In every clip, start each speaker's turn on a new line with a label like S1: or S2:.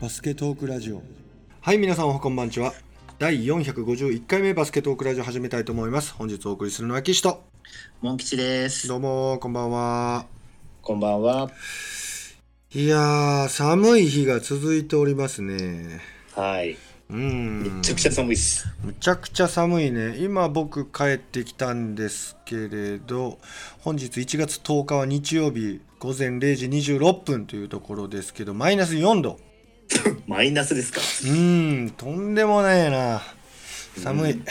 S1: バスケトークラジオ。はい皆さんおはこんばんちは。第451回目バスケトークラジオ始めたいと思います。本日お送りするのは岸と。
S2: モン吉です。
S1: どうもこんばんは。
S2: こんばんは。
S1: いやー寒い日が続いておりますね。
S2: はい。
S1: うん。
S2: めちゃくちゃ寒いっす。
S1: むちゃくちゃ寒いね。今僕帰ってきたんですけれど本日1月10日は日曜日午前0時26分というところですけどマイナス4度
S2: マイナスですか？
S1: うーんとんでもないな寒い、うん、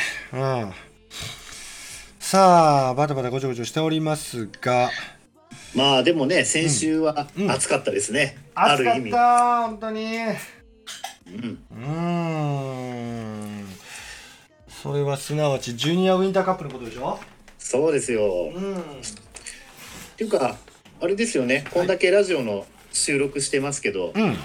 S1: さあバタバタごちょごちょしておりますが
S2: まあでもね、先週は
S1: うん
S2: 暑かったですね。ある意味。
S1: た本当に
S2: うん。
S1: うーんそれはすなわちジュニアウィンターカップのことでしょ？
S2: そうですよ。
S1: うん
S2: っていうか、あれですよね。こんだけラジオの収録してますけど、
S1: うん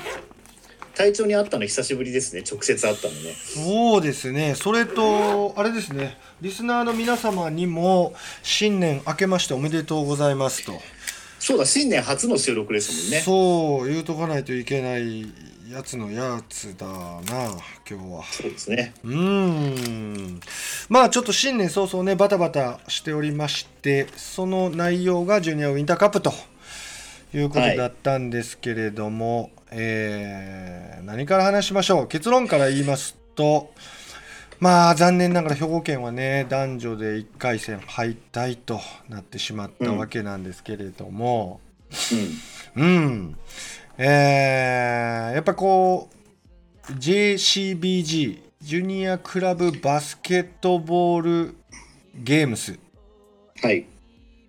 S2: 体調に会ったの久しぶりですね。直接会ったのね。
S1: そうですねそれとあれですねリスナーの皆様にも新年明けましておめでとうございますと、
S2: そうだ、新年初の収録ですもんね。
S1: そう言うとかないといけないやつのやつだな今日は
S2: そうですね。
S1: うーんまあちょっと新年早々ねバタバタしておりましてその内容がジュニアウィンターカップということだったんですけれども、えー何から話しましょう結論から言いますとまあ残念ながら兵庫県はね男女で1回戦敗退となってしまったわけなんですけれども、
S2: うん。
S1: うん。えーやっぱこう、JCBG、ジュニアクラブバスケットボールゲームスっ
S2: はい。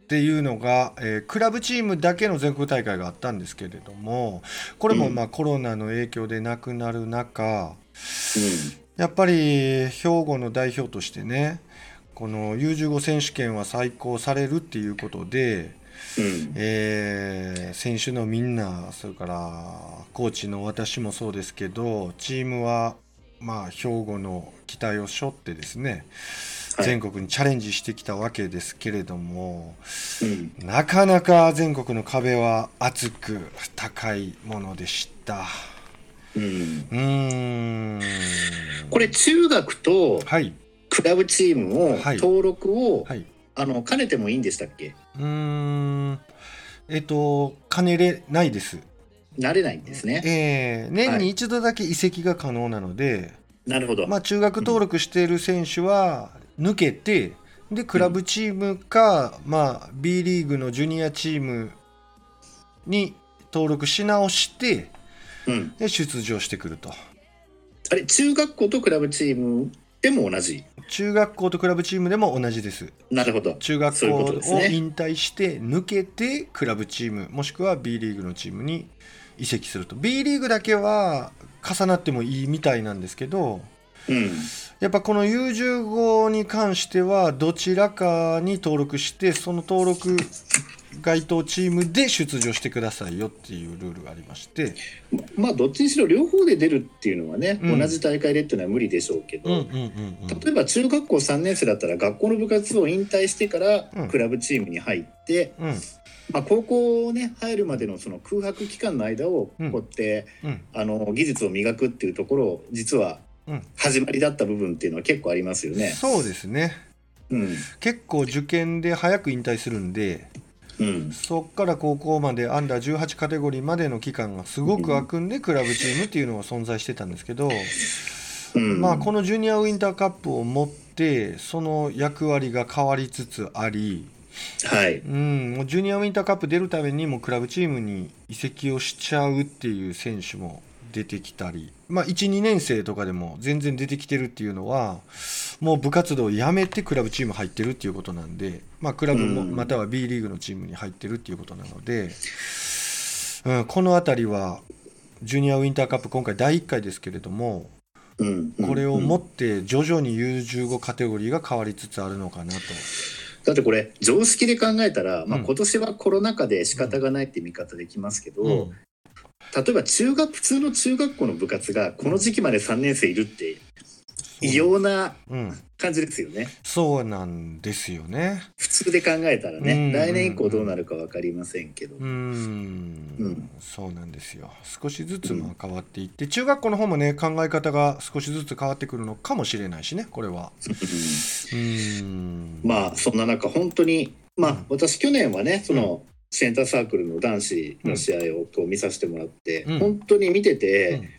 S1: ていうのが、えークラブチームだけの全国大会があったんですけれども、これもまあコロナの影響でなくなる中、やっぱり兵庫の代表としてね、この U15 選手権は再考されるっていうことで、
S2: うん。うん。
S1: えー選手のみんなそれからコーチの私もそうですけどチームはまあ兵庫の期待を背負ってですね、
S2: はい
S1: 全国にチャレンジしてきたわけですけれども
S2: うん。
S1: なかなか全国の壁は厚く高いものでした。
S2: うん。
S1: うーん。
S2: これ中学と
S1: はい。
S2: クラブチームを
S1: はい。
S2: 登録を、
S1: はい。
S2: あの兼ねてもいいんでしたっけ？
S1: うーん。えっと兼ねれないです。
S2: なれないんですね。
S1: えー年に一度だけ移籍が可能なので、
S2: なるほど。
S1: まあ、中学登録している選手は抜けて、でクラブチームか、まあ、B リーグのジュニアチームに登録し直して
S2: うん。
S1: で出場してくると
S2: あれ中学校とクラブチームでも同じ？
S1: 中学校とクラブチームでも同じです
S2: なるほど。
S1: 中学校を引退して抜けてクラブチームもしくは B リーグのチームに移籍すると B リーグだけは重なってもいいみたいなんですけど
S2: うん。
S1: やっぱこの U15 に関してはどちらかに登録してその登録該当チームで出場してくださいよっていうルールがありまして、
S2: ままあどっちにしろ両方で出るっていうのはね、
S1: うん。
S2: 同じ大会でっていうのは無理でしょうけど、
S1: うんうんうん
S2: 例えば中学校3年生だったら学校の部活を引退してから
S1: うん。
S2: クラブチームに入って、
S1: うん。うん
S2: まあ、高校ね入るまでのその空白期間の間を
S1: うん。
S2: こうやって、
S1: うん。
S2: あの技術を磨くっていうところを実は
S1: うん
S2: 始まりだった部分っていうのは結構ありますよね。
S1: そうですね。
S2: うん。
S1: 結構受験で早く引退するんで
S2: うん。
S1: そっから高校までアンダー18カテゴリーまでの期間がすごく空くんでクラブチームっていうのは存在してたんですけど、
S2: うん。
S1: まあこのジュニアウィンターカップをもってその役割が変わりつつあり
S2: はい。
S1: うん、もうジュニアウィンターカップ出るためにもうクラブチームに移籍をしちゃうっていう選手も出てきたり、まあ、12年生とかでも全然出てきてるっていうのはもう部活動をやめてクラブチーム入ってるっていうことなんで、まあ、クラブも
S2: うん。
S1: または B リーグのチームに入ってるっていうことなので、うん、この辺りはジュニアウィンターカップ今回第1回ですけれどもこれを
S2: うん
S1: もって徐々に U15 カテゴリーが変わりつつあるのかなと。
S2: だってこれ常識で考えたら、まあ、
S1: うん。
S2: 今年はコロナ禍で仕方がないって見方できますけど、
S1: うん
S2: 例えば中学普通の中学校の部活がこの時期まで3年生いるって異様な
S1: うん、
S2: 感じですよね。
S1: そうなんですよね。
S2: 普通で考えたらね、
S1: うん。
S2: 来年以降どうなるか分かりませんけど。
S1: うーん。
S2: うん。
S1: そうなんですよ。少しずつまあ変わっていって、中学校の方もね考え方が少しずつ変わってくるのかもしれないしねこれは。うーん。
S2: まあそんな中本当にまあ
S1: うん。
S2: 私去年はねそのセンターサークルの男子の試合をこう見させてもらって、
S1: うん。
S2: 本当に見てて、
S1: うん。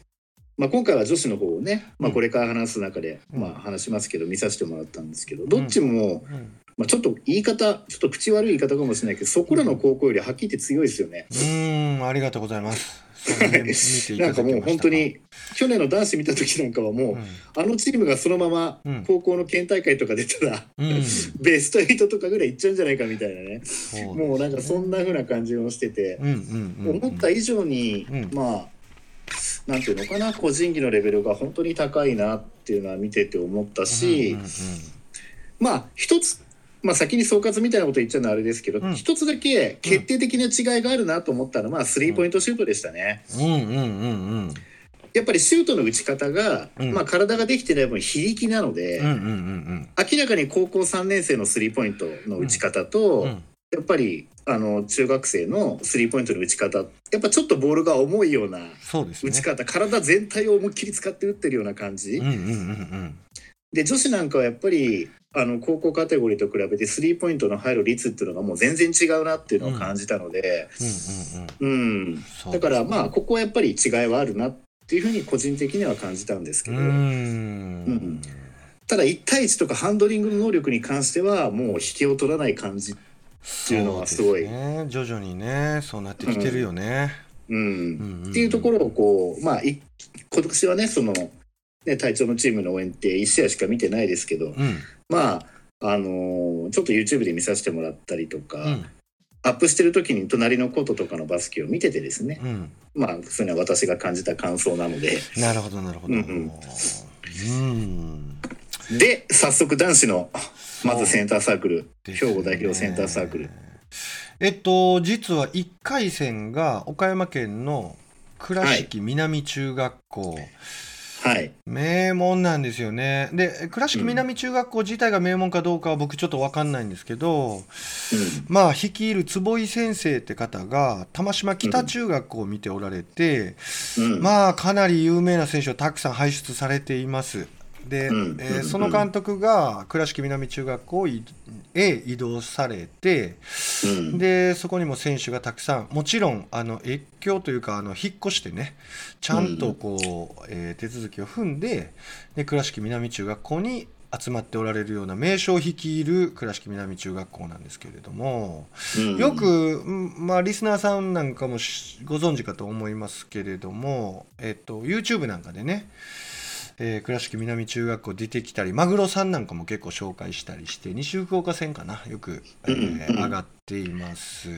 S2: まあ、今回は女子の方をね、まあ、
S1: うん。
S2: これから話す中で、
S1: うん。
S2: まあ、話しますけど見させてもらったんですけどどっちも、
S1: うん。
S2: まあ、ちょっと言い方ちょっと口悪い言い方かもしれないけどそこらの高校よりはっきり言って強いですよね。
S1: うーんありがとうございます
S2: なんかもう本当に去年の男子見た時なんかはもう、あのチームがそのまま
S1: うん。
S2: 高校の県大会とか出たら、
S1: うん、うん、
S2: ベスト8とかぐらいいっちゃうんじゃないかみたいなね。
S1: そう
S2: もうなんかそんな風な感じをしてて、
S1: うんうんうんうん。
S2: 思った以上に、
S1: うん
S2: まあなんていうのかな個人技のレベルが本当に高いなっていうのは見てて思ったし、
S1: うんうんうん。
S2: まあ一つ、まあ、先に総括みたいなこと言っちゃうのはあれですけど、
S1: うん。
S2: 一つだけ決定的な違いがあるなと思ったのは、まあ、スリーポイントシュートでしたね。
S1: うんうんうんうん
S2: やっぱりシュートの打ち方が、
S1: うん。
S2: まあ、体ができてない分非力なので、
S1: うんうんうん
S2: 明らかに高校3年生のスリーポイントの打ち方と、
S1: うん。うん
S2: やっぱりあの中学生のスリーポイントの打ち方やっぱちょっとボールが重いような打ち方、体全体を思いっきり使って打ってるような感じ、
S1: うんうんうんうん。
S2: で女子なんかはやっぱりあの高校カテゴリーと比べてスリーポイントの入る率っていうのがもう全然違うなっていうのを感じたので、だからまあここはやっぱり違いはあるなっていうふうに個人的には感じたんですけど、
S1: うー
S2: うん。ただ1対1とかハンドリングの能力に関してはもう引けを取らない感じ、
S1: って
S2: いうのはすごい。
S1: ね、徐々にねそうなってきてるよね、
S2: うん
S1: うんうん。
S2: っていうところをこうまあい今年はねそのね隊長のチームの応援って1試合しか見てないですけど
S1: うん。
S2: まああのーちょっと YouTube で見させてもらったりとか、
S1: うん。
S2: アップしてる時に隣のコートとかのバスケを見ててですね
S1: うん。
S2: まあそれは私が感じた感想なので。
S1: なるほどなるほど。
S2: うんで早速男子のまずセンターサークル
S1: ね。
S2: 兵庫代表センターサークル。
S1: えっと実は1回戦が岡山県の倉敷南中学校、
S2: はい
S1: 名門なんですよね。で倉敷南中学校自体が名門かどうかは僕ちょっと分かんないんですけど、まあ率いる坪井先生って方が玉島北中学校を見ておられて、
S2: うん。うん。
S1: まあかなり有名な選手をたくさん輩出されています。で、
S2: うんうん
S1: えーその監督が倉敷南中学校へ移動されて
S2: うん。
S1: でそこにも選手がたくさんもちろんあの越境というかあの引っ越してねちゃんとこう、えー手続きを踏んでで倉敷南中学校に集まっておられるような名称を率いる倉敷南中学校なんですけれども。
S2: うん。
S1: よく、うんまあ、リスナーさんなんかもしご存知かと思いますけれども、えっと、YouTube なんかでね、えー倉敷南中学校出てきたりマグロさんなんかも結構紹介したりして西福岡戦かなよく、えー上がっています。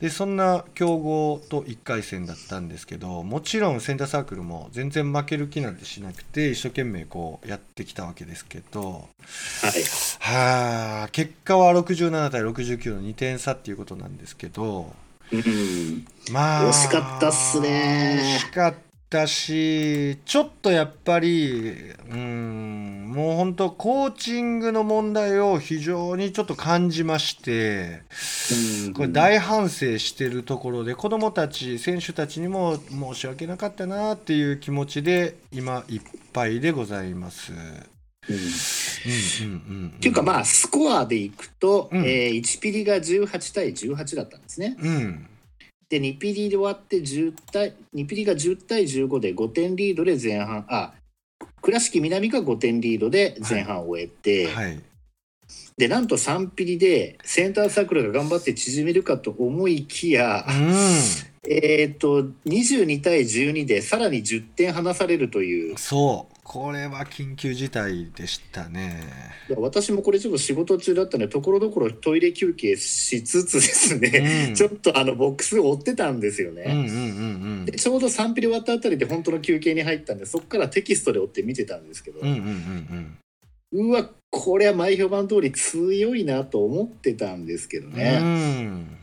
S1: でそんな強豪と1回戦だったんですけどもちろんセンターサークルも全然負ける気なんてしなくて一生懸命こうやってきたわけですけど
S2: はい。
S1: はあ結果は67対69の2点差っていうことなんですけど
S2: うん。
S1: まあ
S2: 惜しかったっすね。
S1: 惜しかったしちょっとやっぱりうんもう本当コーチングの問題を非常にちょっと感じまして
S2: うん。
S1: これ大反省してるところで子どもたち選手たちにも申し訳なかったなっていう気持ちで今いっぱいでございます。
S2: っていうかまあスコアでいくと、
S1: うん。
S2: えー1ピリが18対18だったんですね。
S1: うん
S2: で2ピリで終わって10対2ピリが10対15で5点リードで前半あ倉敷南が5点リードで前半を終えて、
S1: はい。
S2: でなんと3ピリでセンターサークルが頑張って縮めるかと思いきや、えっ、と22対12でさらに10点離されるという。
S1: うん、そうこれは緊急事態でしたね。
S2: 私もこれちょっと仕事中だったのでところどころトイレ休憩しつつですね、
S1: うん。
S2: ちょっとあのボックスを追ってたんですよね。
S1: うんうんうん
S2: でちょうど3ピリ終わったあたりで本当の休憩に入ったんでそこからテキストで追って見てたんですけど、
S1: うんうんうんうん。
S2: うわこれは前評判通り強いなと思ってたんですけど
S1: うん
S2: ね、
S1: うん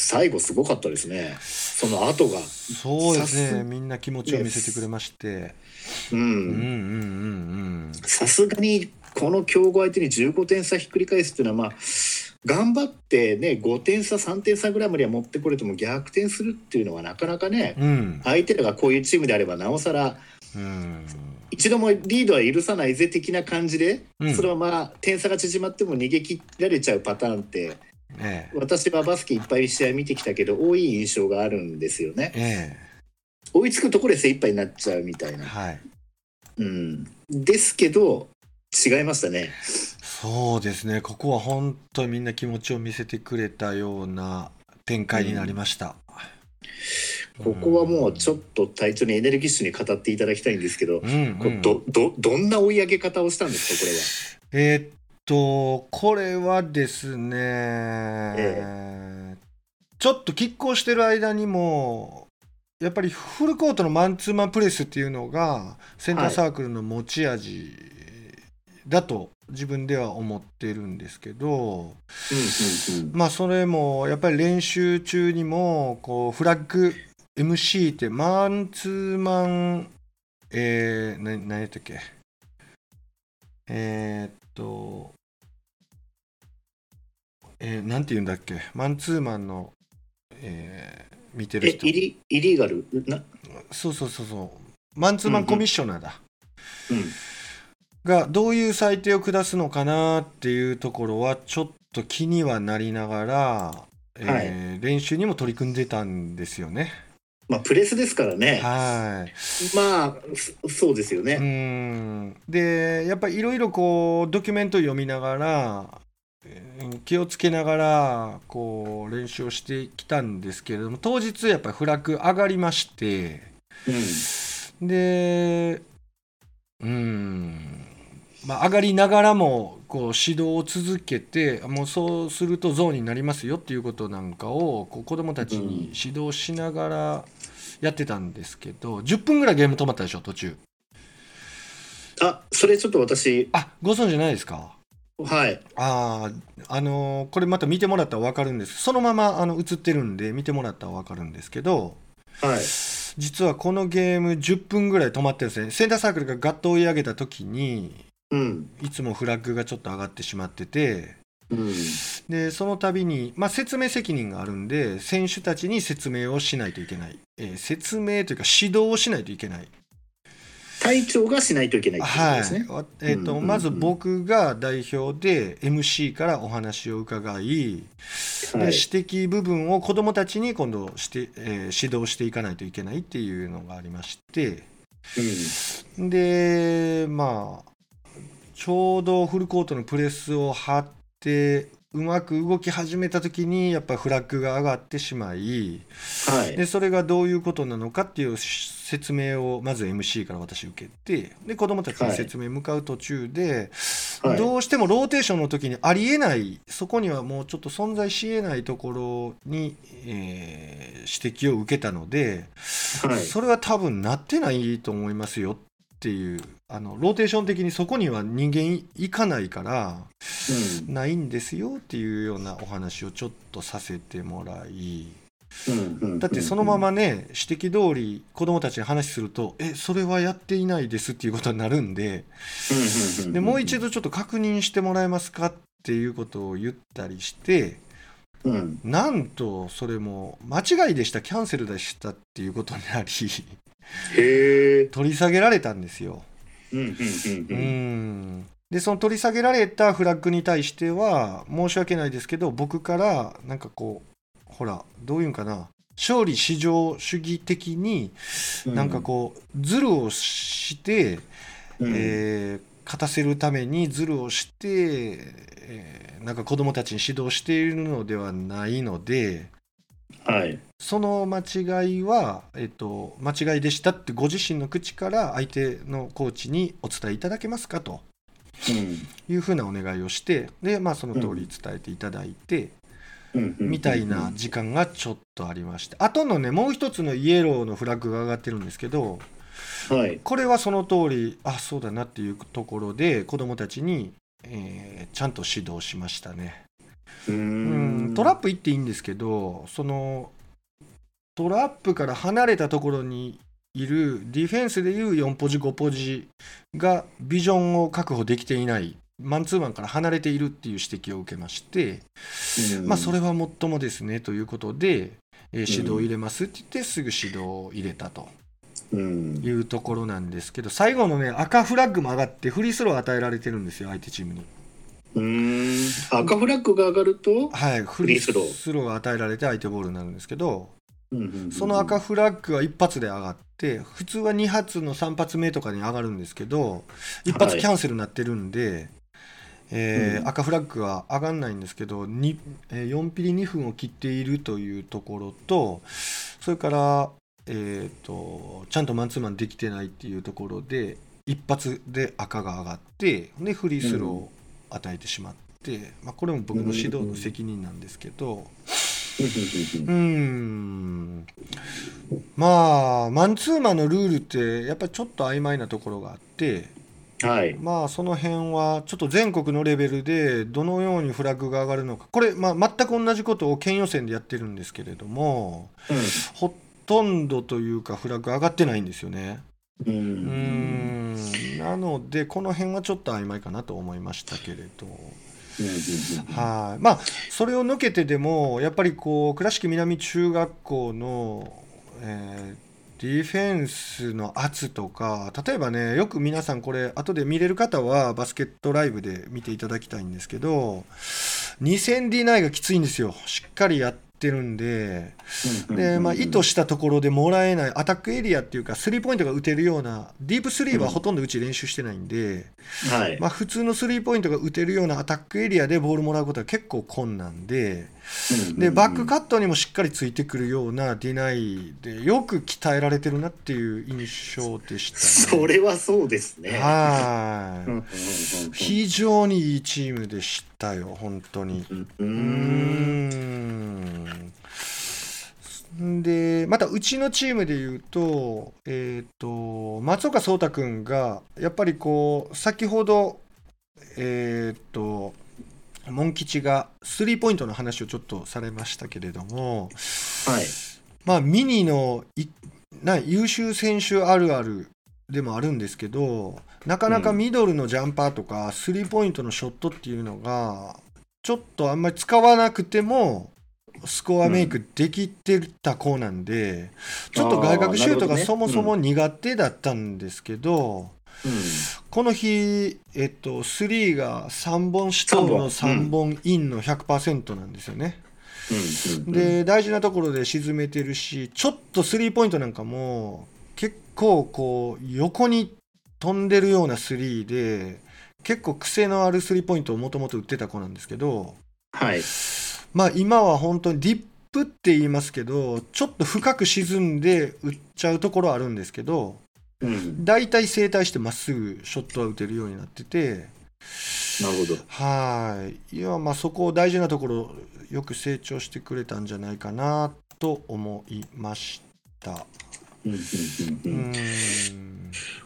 S2: 最後すごかったですね。その後が。
S1: そうですね。みんな気持ちを見せてくれまして、
S2: う。
S1: うんんうんうん。
S2: さすがにこの強豪相手に15点差ひっくり返すっていうのはまあ頑張ってね5点差3点差ぐらいまでは持ってこれても逆転するっていうのはなかなかね
S1: うん。うん
S2: 相手らがこういうチームであればなおさら
S1: うん。
S2: 一度もリードは許さないぜ的な感じで、
S1: うん。
S2: そのまま点差が縮まっても逃げ切られちゃうパターンって
S1: え
S2: 私はバスケいっぱい試合見てきたけど多い印象があるんですよね。
S1: ええ。
S2: 追いつくところで精一杯になっちゃうみたいな、
S1: えはい。
S2: うん、ですけど違いましたね。
S1: そうですね。ここは本当にみんな気持ちを見せてくれたような展開になりました、
S2: ここはもうちょっと隊長にエネルギッシュに語っていただきたいんですけど、
S1: うんうん。
S2: どどどんな追い上げ方をしたんですかこれは？
S1: えーっとこれはですね、
S2: え
S1: ちょっと拮抗してる間にもやっぱりフルコートのマンツーマンプレスっていうのがセンターサークルの持ち味だと自分では思ってるんですけど、まあそれもやっぱり練習中にもこうフラッグ MC ってマンツーマンえー、な何やったっけ？えー、っとえー、なんて言うんだっけ？マンツーマンの、えー見てる
S2: え
S1: 人
S2: イリイリーガル？な、
S1: そうそうそうそう。マンツーマンコミッショナーだ、
S2: うん
S1: がどういう裁定を下すのかなっていうところはちょっと気にはなりながら、えー練習にも取り組んでたんですよね。
S2: まあ、プレスですからね、
S1: はい。
S2: まあそそうですよ
S1: う
S2: ね。
S1: ん。でやっぱりいろいろこうドキュメントを読みながらえー気をつけながらこう練習をしてきたんですけれども当日やっぱりフラッグ上がりまして。
S2: うん
S1: で、うん、まあ、上がりながらもこう指導を続けて、もうそうするとゾーンになりますよっていうことなんかをこう子どもたちに指導しながらやってたんですけど、10分ぐらいゲーム止まったでしょ、途中。
S2: あそれちょっと私
S1: あご存知ないですか？
S2: はい。
S1: あーあのーこれまた見てもらったら分かるんです。そのままあの映ってるんで見てもらったら分かるんですけど
S2: はい。
S1: 実はこのゲーム10分ぐらい止まってるんですね。センターサークルがガッと追い上げた時に
S2: うん。
S1: いつもフラッグがちょっと上がってしまってて
S2: うん。
S1: でその度に、まあ、説明責任があるんで選手たちに説明をしないといけない、えー説明というか指導をしないといけない
S2: 隊長がしないといけないってこですね。
S1: わえーと
S2: うんうんうん。
S1: まず僕が代表で MC からお話を伺い、
S2: はい。
S1: で指摘部分を子どもたちに今度して、えー指導していかないといけないっていうのがありまして。でまあちょうどフルコートのプレスを張ってうまく動き始めた時にやっぱフラッグが上がってしまい
S2: はい。
S1: でそれがどういうことなのかっていう説明をまず MC から私受けてで子どもたちに説明向かう途中で、
S2: はい。
S1: どうしてもローテーションの時にありえないそこにはもうちょっと存在しえないところに、えー指摘を受けたので、
S2: はい。
S1: それは多分なってないと思いますよっていうあのローテーション的にそこには人間いかないから
S2: うん。
S1: ないんですよっていうようなお話をちょっとさせてもらい。
S2: うんうん
S1: だってそのままね指摘通り子どもたちに話すると「えそれはやっていないです」っていうことになるんででもう一度ちょっと確認してもらえますかっていうことを言ったりして
S2: うん。
S1: なんとそれも間違いでしたキャンセルでしたっていうことになり取り下げられたんですよ。でその取り下げられたフラッグに対しては申し訳ないですけど僕からなんかこうほらどういうんかな勝利至上主義的になんかこうズルをして、
S2: うん。
S1: えー勝たせるためにズルをして、えーなんか子供たちに指導しているのではないので
S2: はい。
S1: その間違いは、えっと間違いでしたってご自身の口から相手のコーチにお伝えいただけますかと。
S2: うん。
S1: いうふうなお願いをしてで、まあ、その通り伝えていただいて、
S2: うん。うん。
S1: みたいな時間がちょっとありまして。あとのねもう一つのイエローのフラッグが上がってるんですけど
S2: はい。
S1: これはその通りあそうだなっていうところで子どもたちに、えーちゃんと指導しましたね。うんトラップ行っていいんですけどそのトラップから離れたところにいるディフェンスでいう4ポジ5ポジがビジョンを確保できていないマンツーマンから離れているっていう指摘を受けまして、まあ、それはもっともですねということで、えー、指導を入れますって言ってすぐ指導を入れたと。いうところなんですけど最後のね赤フラッグも上がってフリースロー与えられてるんですよ相手チームに。
S2: うん。赤フラッグが上がると？
S1: はいフリースロー。が与えられて相手ボールになるんですけどその赤フラッグは一発で上がって普通は2発の3発目とかに上がるんですけど一発キャンセルになってるんで、はい、えーうん、赤フラッグは上がんないんですけど4ピリ2分を切っているというところとそれから、えーと、ちゃんとマンツーマンできてないっていうところで一発で赤が上がってでフリースロー。を与えてしまって、うん、まあ、これも僕の指導の責任なんですけど。うん。まあマンツーマンのルールってやっぱりちょっと曖昧なところがあって、
S2: はい、
S1: まあその辺はちょっと全国のレベルでどのようにフラッグが上がるのか。これ、まあ、全く同じことを県予選でやってるんですけれども、うん、ほとんどというかフラッグ上がってないんですよね。うんなのでこの辺はちょっと曖昧かなと思いましたけれど。はい、まあそれを抜けてでもやっぱりこう倉敷南中学校の、えー、ディフェンスの圧とか例えばねよく皆さんこれ後で見れる方はバスケットライブで見ていただきたいんですけど2000 D9 がきついんですよ。しっかりやってってるんで、でまあ、意図したところでもらえないアタックエリアっていうか、スリーポイントが打てるような、ディープスリーはほとんどうち練習してないんで、はい、まあ、普通のスリーポイントが打てるようなアタックエリアでボールもらうことは結構困難で、でバックカットにもしっかりついてくるようなディナイで、よく鍛えられてるなっていう印象でした、
S2: ね、それはそうですね。
S1: はい。非常にいいチームでしたよ、本当に。うん。でまたうちのチームでいうと,、えーと、松岡壮太君がやっぱりこう先ほどえっ、ー、とモン吉がスリーポイントの話をちょっとされましたけれども、
S2: はい。
S1: まあ、ミニのな優秀選手あるあるでもあるんですけどなかなかミドルのジャンパーとかスリーポイントのショットっていうのがちょっとあんまり使わなくてもスコアメイクできてた子なんで、うん、ちょっと外角シュートがそもそも苦手だったんですけど、うん、この日、えっと、3が3本シトの3本インの100%なんですよね。で大事なところで沈めてるしちょっとスリーポイントなんかも結構こう横に飛んでるようなスリーで結構癖のあるスリーポイントをもともと打ってた子なんですけど、
S2: はい、
S1: まあ今は本当にディップって言いますけどちょっと深く沈んで打っちゃうところあるんですけど、うん、大体正対してまっすぐショットは打てるようになってて。
S2: なるほど。
S1: はい。いやまあそこを大事なところよく成長してくれたんじゃないかなと思いました。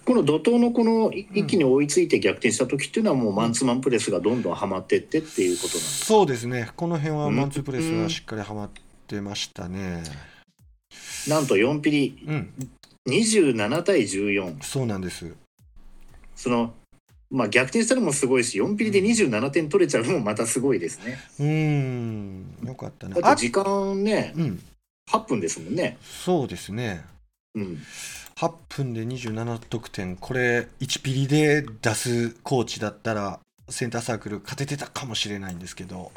S2: この怒涛のこの一気に追いついて逆転した時っていうのはもうマンツーマンプレスがどんどんはまってってっていうことなんです
S1: そうですね。この辺はマンツープレスがしっかりはまってましたね、
S2: うん、なんと4ピリ、うん、27対14
S1: そうなんです。
S2: そのまあ逆転したのもすごいし4ピリで27点取れちゃうのもまたすごいですね。
S1: うん。よかったね。
S2: だって時間ね、うん、8分ですもんね。
S1: そうですね。
S2: うん。
S1: 8分で27得点。これ1ピリで出すコーチだったらセンターサークル勝ててたかもしれないんですけど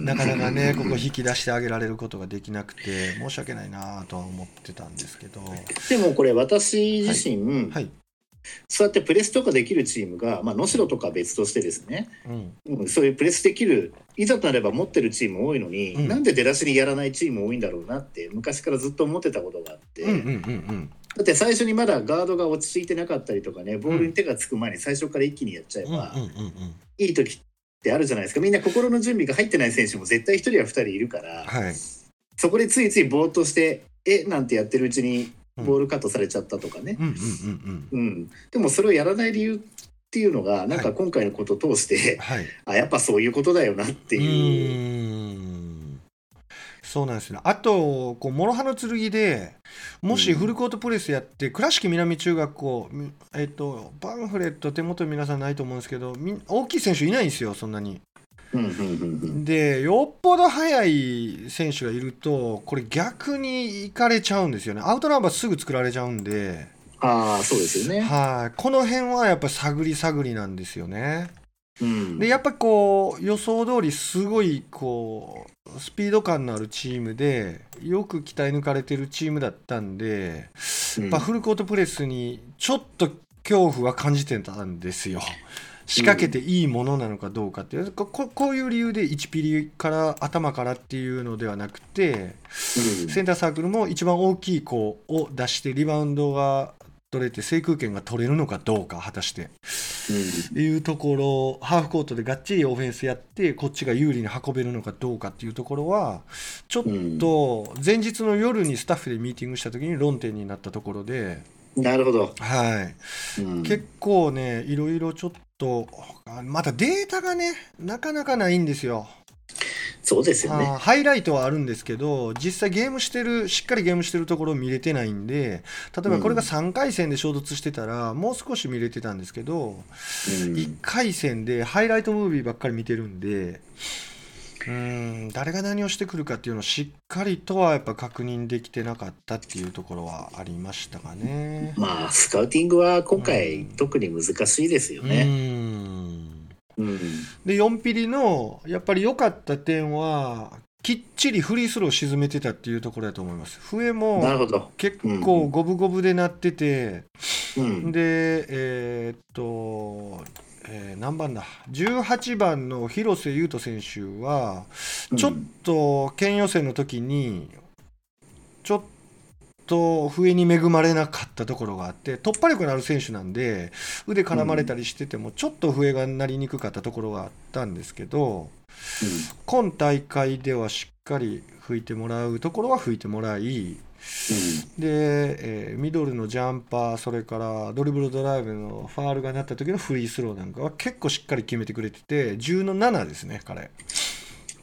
S1: なかなかねここ引き出してあげられることができなくて申し訳ないなとは思ってたんですけど。
S2: でもこれ私自身、はい、はい、そうやってプレスとかできるチームが、まあ、能代とか別としてですね、うん、そういうプレスできるいざとなれば持ってるチーム多いのに、うん、なんで出だしにやらないチーム多いんだろうなって昔からずっと思ってたことがあって、うんうんうんうんだって最初にまだガードが落ち着いてなかったりとかねボールに手がつく前に最初から一気にやっちゃえば、いい時ってあるじゃないですか。みんな心の準備が入ってない選手も絶対1人や2人いるから、
S1: はい、
S2: そこでついついぼーっとしてえなんてやってるうちにボールカットされちゃったとかね、うんでもそれをやらない理由っていうのがなんか今回のことを通して、はい、あやっぱそういうことだよなっていう。
S1: そうなんですね。あと、こう、諸刃の剣で、もしフルコートプレスやって、倉敷南中学校、えっと、パンフレット手元皆さんないと思うんですけど、大きい選手いないんですよ、そんなに。でよっぽど速い選手がいるとこれ逆に行かれちゃうんですよね。アウトナンバーすぐ作られちゃうんで。
S2: ああそうですよね。
S1: はい。この辺はやっぱ探り探りなんですよね、うん、でやっぱこう予想通りすごいこうスピード感のあるチームでよく鍛え抜かれてるチームだったんで、うん、やっぱフルコートプレスにちょっと恐怖は感じてたんですよ。仕掛けていいものなのかどうかっていう、ここういう理由で1ピリから頭からっていうのではなくて、センターサークルも一番大きい子を出してリバウンドが取れて制空権が取れるのかどうか果たして、うん、いうところハーフコートでがっちりオフェンスやってこっちが有利に運べるのかどうかっていうところはちょっと前日の夜にスタッフでミーティングした時に論点になったところで。
S2: なるほど。
S1: はい、うん、結構ね、いろいろちょっと、またデータがね、なかなかないんですよ。
S2: そうですよね。
S1: ハイライトはあるんですけど、実際ゲームしてる、しっかりゲームしてるところ見れてないんで、例えばこれが3回戦で衝突してたら、もう少し見れてたんですけど、うん、1回戦でハイライトムービーばっかり見てるんで、うん誰が何をしてくるかっていうのをしっかりとはやっぱ確認できてなかったっていうところはありましたかね。
S2: まあスカウティングは今回特に難しいですよね。うん
S1: うん、で4ピリのやっぱり良かった点はきっちりフリースロー沈めてたっていうところだと思います。笛も結構五分五分で鳴ってて、うん、でえー、っとえー、何番だ？18番の広瀬優斗選手はちょっと県予選の時にちょっと笛に恵まれなかったところがあって突破力のある選手なんで腕絡まれたりしててもちょっと笛が鳴りにくかったところがあったんですけど、今大会ではしっかり吹いてもらうところは吹いてもらいで、えー、ミドルのジャンパーそれからドリブルドライブのファールがなった時のフリースローなんかは結構しっかり決めてくれてて10の7ですね彼。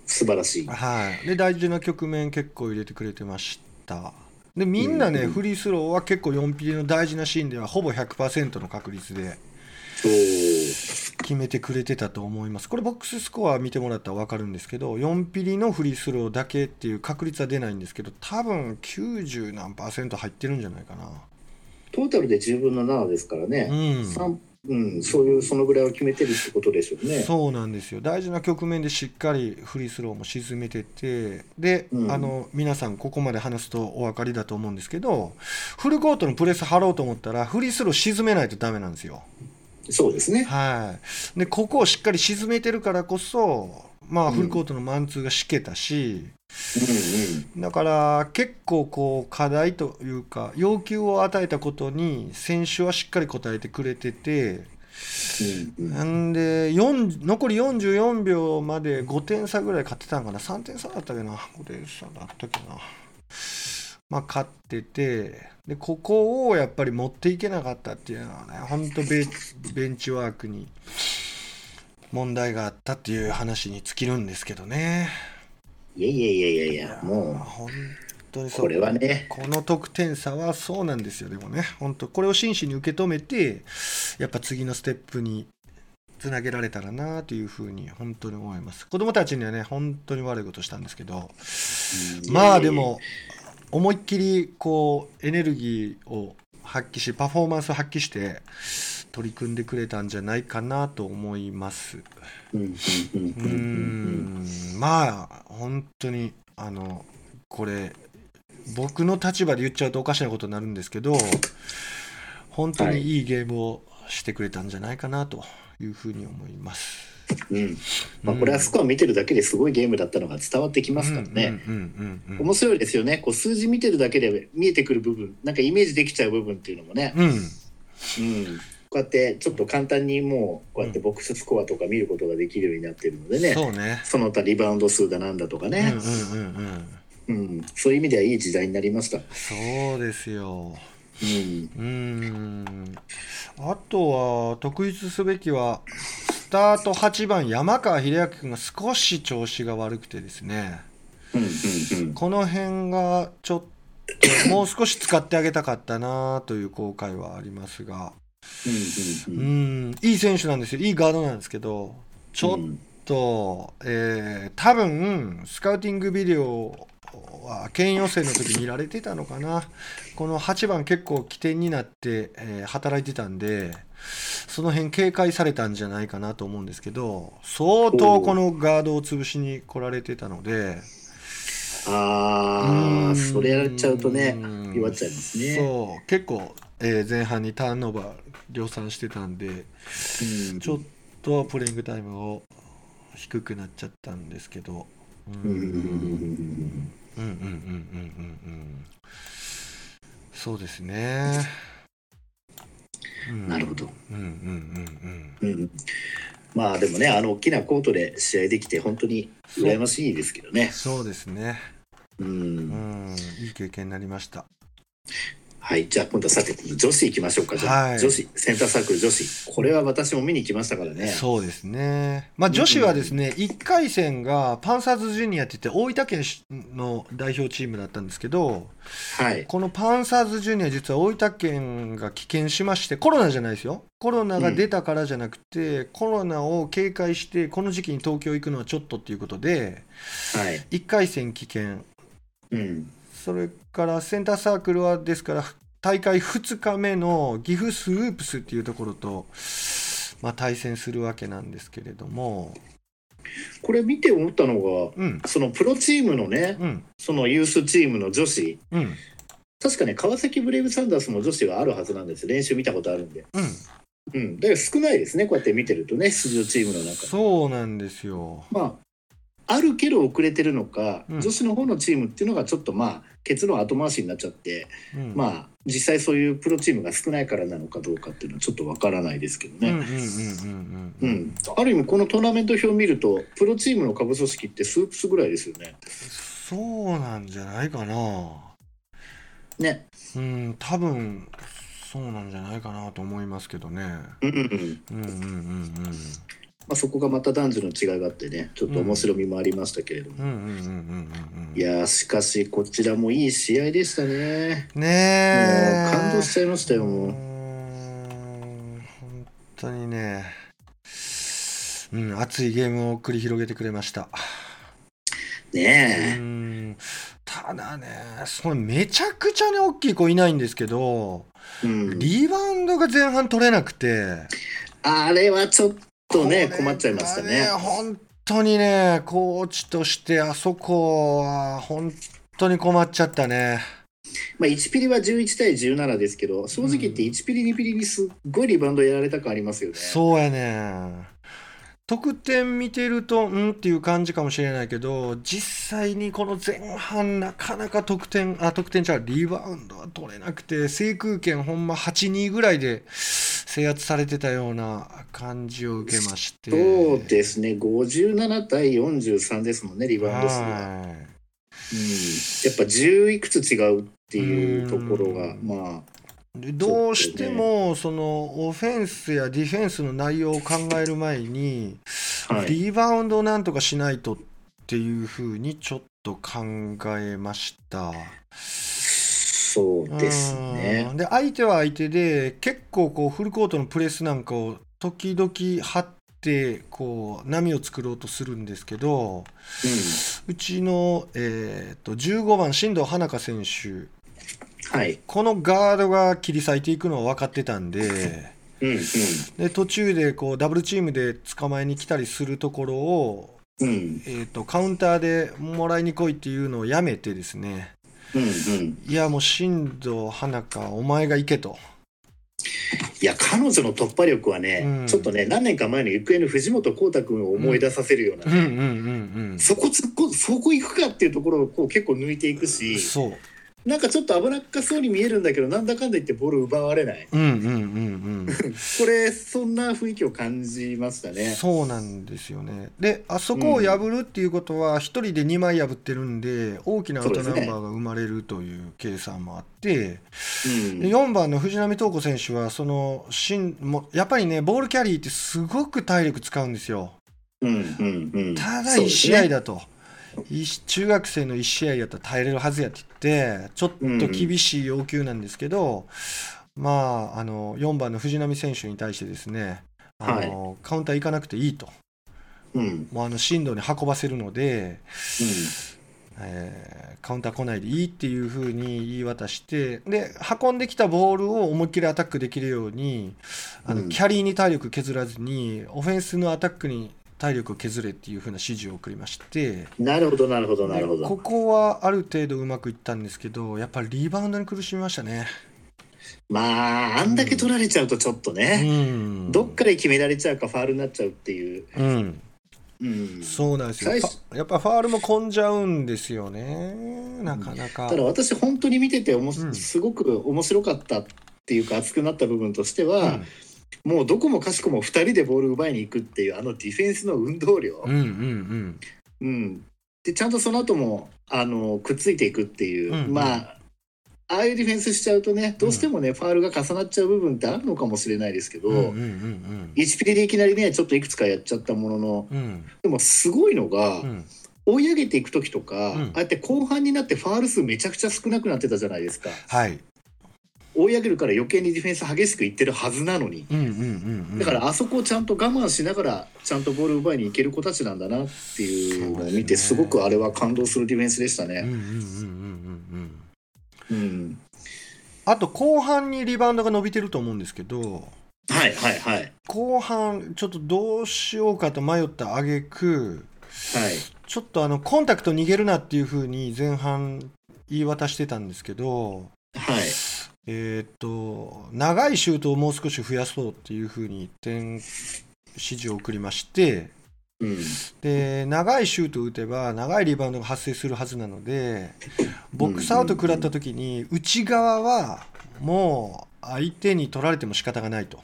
S2: 素晴らしい、
S1: はい、で大事な局面結構入れてくれてましたでみんなね、うん、フリースローは結構4ピリの大事なシーンではほぼ100%の確率で決めてくれてたと思います。これボックススコア見てもらったら分かるんですけど、4ピリのフリースローだけっていう確率は出ないんですけど、多分90何パーセント入ってるんじゃないかな。
S2: トータルで10分の7ですからね。うんうん、そういうそのぐらいを決めてるってことでしょうね。
S1: そうなんですよ。大事な局面でしっかりフリースローも沈めてて、で、うん、あの皆さんここまで話すとお分かりだと思うんですけど、フルコートのプレス張ろうと思ったらフリースロー沈めないとダメなんですよ。
S2: そうですね。
S1: はい。で、ここをしっかり沈めてるからこそ、まあ、フルコートのマンツーがしけたし、うん、だから結構こう課題というか要求を与えたことに選手はしっかり応えてくれてて、うん、なんで残り44秒まで5点差ぐらい勝ってたんかな？3点差だったっけな？5点差だったっけな？まあ、勝っててでここをやっぱり持っていけなかったっていうのはね本当ベ ベンチワークに問題があったっていう話に尽きるんですけどね。
S2: いやいやいやいやいやもう。本当にこれはね。
S1: この得点差はそうなんですよでもね。本当これを真摯に受け止めてやっぱ次のステップにつなげられたらなというふうに本当に思います。子供たちにはね本当に悪いことしたんですけど。まあでも思いっきりこうエネルギーを発揮しパフォーマンスを発揮して取り組んでくれたんじゃないかなと思います。うん。まあ本当にあのこれ僕の立場で言っちゃうとおかしなことになるんですけど本当にい。いゲームをしてくれたんじゃないかなというふうに思います。
S2: うん。まあ、これはスコア見てるだけですごいゲームだったのが伝わってきますからね。面白いですよね。こう数字見てるだけで見えてくる部分なんかイメージできちゃう部分っていうのもね、うん、うん、こうやってちょっと簡単にもうこうやってボックススコアとか見ることができるようになってるのでね,、
S1: そうね。
S2: その他リバウンド数だなんだとかね、うん、そういう意味ではいい時代になりました。
S1: そうですよ。
S2: うん、
S1: うん。あとは特筆すべきはスタート8番山川秀明君が少し調子が悪くてですね、この辺がちょっともう少し使ってあげたかったなという後悔はありますが、うんいい選手なんですよ。いいガードなんですけどちょっと、えー、多分スカウティングビデオは県予選の時見られてたのかな。この8番結構起点になって、えー、働いてたんでその辺警戒されたんじゃないかなと思うんですけど相当このガードを潰しに来られてたので。
S2: ああそれやられちゃうとね弱っちゃいますね。
S1: そう。結構、えー、前半にターンオーバー量産してたんでちょっとプレイングタイムを低くなっちゃったんですけど。うん。うん。うん。うん。うん。うん。うん。そうですね。
S2: なるほど。
S1: うん。うん。うん。うん。うん。
S2: まあでもねあの大きなコートで試合できて本当に羨ましいですけどね。
S1: そうですね。
S2: うん。
S1: うん。いい経験になりました
S2: はい、じゃあ今度はさて女子行きましょうか。じゃあ、はい、女子センターサークル女子これは私も見に行きましたからね。
S1: そうですね。まあ女子はですね、うん、1回戦がパンサーズジュニアって言って大分県の代表チームだったんですけど、
S2: はい、
S1: このパンサーズジュニア実は大分県が棄権しましてコロナじゃないですよ。コロナが出たからじゃなくて、うん、コロナを警戒してこの時期に東京行くのはちょっとっていうことで、
S2: はい、
S1: 1回戦棄権。
S2: うん
S1: それからセンターサークルはですから大会2日目の岐阜スープスっていうところと、まあ、対戦するわけなんですけれども。
S2: これ見て思ったのが、うん、そのプロチームのね、うん、そのユースチームの女子、
S1: うん、
S2: 確かね川崎ブレイブサンダースも女子があるはずなんです練習見たことあるんで。うん、だから少ないですねこうやって見てるとね出場チームの中
S1: そうなんですよ。
S2: まああるけど遅れてるのか、女子の方のチームっていうのがちょっとまあ結論後回しになっちゃって、うん、まあ実際そういうプロチームが少ないからなのかどうかっていうのはちょっとわからないですけどね。ある意味このトーナメント表を見るとプロチームの下部組織ってスープスぐらいですよね。
S1: そうなんじゃないかな。
S2: ね。
S1: うん多分そうなんじゃないかなと思いますけどね。
S2: うんうんうん。うんうんうんうん。まあ、そこがまた男女の違いがあってねちょっと面白みもありましたけれども。いやしかしこちらもいい試合でしたね。
S1: ね
S2: もう感動しちゃいましたよもう。
S1: 本当にね。うん熱いゲームを繰り広げてくれました。
S2: ね
S1: え。ただねそのめちゃくちゃに大きい子いないんですけど、
S2: うん、
S1: リバウンドが前半取れなくて。
S2: あれはちょっとね困っちゃいましたね。
S1: 本当にねコーチとしてあそこは本当に困っちゃったね。
S2: まあ、1ピリは11対17ですけど正直言って1ピリ2ピリにすっごいリバウンドやられた感ありますよね。
S1: そうやね得点見てるとうんっていう感じかもしれないけど実際にこの前半なかなか得点あ得点じゃリバウンドは取れなくて制空権ほんま8-2ぐらいで制圧されてたような感じを受けまして。
S2: そうですね。57対43ですもんねリバウンド数が、うん、やっぱ10いくつ違うっていうところがまあ
S1: どうしてもそのオフェンスやディフェンスの内容を考える前に、リバウンドをなんとかしないとっていうふうにちょっと考えました。
S2: そうですね。
S1: で相手は相手で結構こうフルコートのプレスなんかを時々張ってこう波を作ろうとするんですけど、
S2: うん、
S1: うちの、えーと、と15番進藤花香選手
S2: はい、
S1: このガードが切り裂いていくのは分かってたんで
S2: うんうん、
S1: で途中でこうダブルチームで捕まえに来たりするところを、
S2: うん、
S1: えーと、カウンターでもらいに来いっていうのをやめてですね、いやもう進藤花香お前が行けと。
S2: いや彼女の突破力はね、うん、ちょっとね何年か前の行方の藤本浩太君を思い出させるようなね、そこ突っ込そこ行くかっていうところをこう結構抜いていくし
S1: そう
S2: なんかちょっと危なっかそうに見えるんだけどなんだかんだ言ってボール奪われない、
S1: うんうんうんうん。
S2: これそんな雰囲気を感じましたね。
S1: そうなんですよね。であそこを破るっていうことは、1人で2枚破ってるんで大きなアウトナンバーが生まれるという計算もあって、うん、で4番の藤波東子選手はそのしんもやっぱりねボールキャリーってすごく体力使うんですよ、
S2: うんうんうん、
S1: ただ1試合だと。中学生の1試合やったら耐えれるはずやって言ってちょっと厳しい要求なんですけど、うん、まああの4番の藤波選手に対してですねあの、はい、カウンター行かなくていいと、
S2: うん、
S1: もうあの進路に運ばせるので、うん。えー、カウンター来ないでいいっていうふうに言い渡してで運んできたボールを思いっきりアタックできるようにあの、キャリーに体力削らずにオフェンスのアタックに体力を削れっていうふうな指示を送りまして。
S2: なるほどなるほどなるほど。
S1: ここはある程度うまくいったんですけどやっぱりリバウンドに苦しみましたね。
S2: まああんだけ取られちゃうとちょっとね、うん、どっかで決められちゃうかファールになっちゃうっていう、
S1: うん。うん、そうなんですよ。やっぱファールも混んじゃうんですよね。なかなか、
S2: ただ私本当に見てておも、すごく面白かったっていうか熱くなった部分としては、もうどこもかしこも2人でボール奪いに行くっていうあのディフェンスの運動量、
S1: うんうん
S2: うん、でちゃんとその後もあのくっついていくっていう、うんうん、まあああいうディフェンスしちゃうとねどうしてもね、うん、ファールが重なっちゃう部分ってあるのかもしれないですけど、うんうんうんうん、1ピリでいきなりねちょっといくつかやっちゃったものの、うん、でもすごいのが、うん、追い上げていく時とか、ああやって後半になってファール数めちゃくちゃ少なくなってたじゃないですか。
S1: はい
S2: 追い上げるから余計にディフェンス激しくいってるはずなのに、だからあそこをちゃんと我慢しながらちゃんとボール奪いにいける子たちなんだなっていうのを見てすごくあれは感動するディフェンスでしたね。
S1: あと後半にリバウンドが伸びてると思うんですけど。
S2: はいはいはい。
S1: 後半ちょっとどうしようかと迷った挙句。
S2: はい。
S1: ちょっとあのコンタクト逃げるなっていうふうに前半言い渡してたんですけど。
S2: はい
S1: えー、っと長いシュートをもう少し増やそうっていうふうに点指示を送りまして、
S2: うん、
S1: で長いシュートを打てば長いリバウンドが発生するはずなのでボックスアウト食らった時に内側はもう相手に取られても仕方がないと。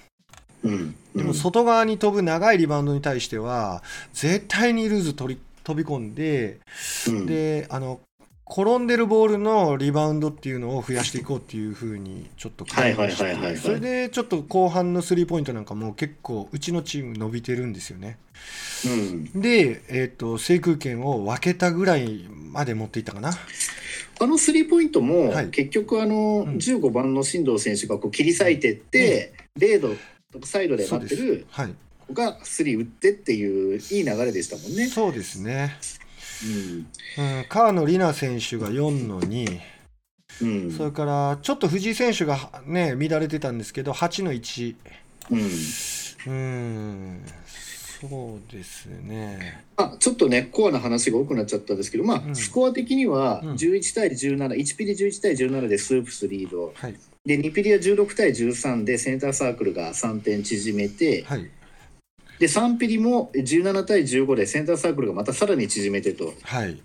S2: うん、
S1: でも外側に飛ぶ長いリバウンドに対しては絶対にルーズ飛び込んで、うん、であの転んでるボールのリバウンドっていうのを増やしていこうっていうふうにちょっと考えて。それでちょっと後半のスリーポイントなんかも結構うちのチーム伸びてるんですよね。
S2: うん、
S1: で、えーと、制空権を分けたぐらいまで持っていったかな。
S2: あのスリーポイントも、はい、結局あの、15番の進藤選手がこう切り裂いてって、うん、0度サイドで待ってるがスリー打ってっていういい流れでしたもんね。
S1: そうですねうん、川野里奈選手が4の2、
S2: うん、
S1: それからちょっと藤井選手が、ね、乱れてたんですけど8の1。うん、うん。そうですね。
S2: あちょっとね、コアな話が多くなっちゃったんですけど、まあ、うん、スコア的には11対17、うん、1ピリ11対17でスープスリード、
S1: はい、
S2: で2ピリは16対13でセンターサークルが3点縮めて、
S1: はい、
S2: で3ピリも17対15でセンターサークルがまたさらに縮めてと。
S1: はい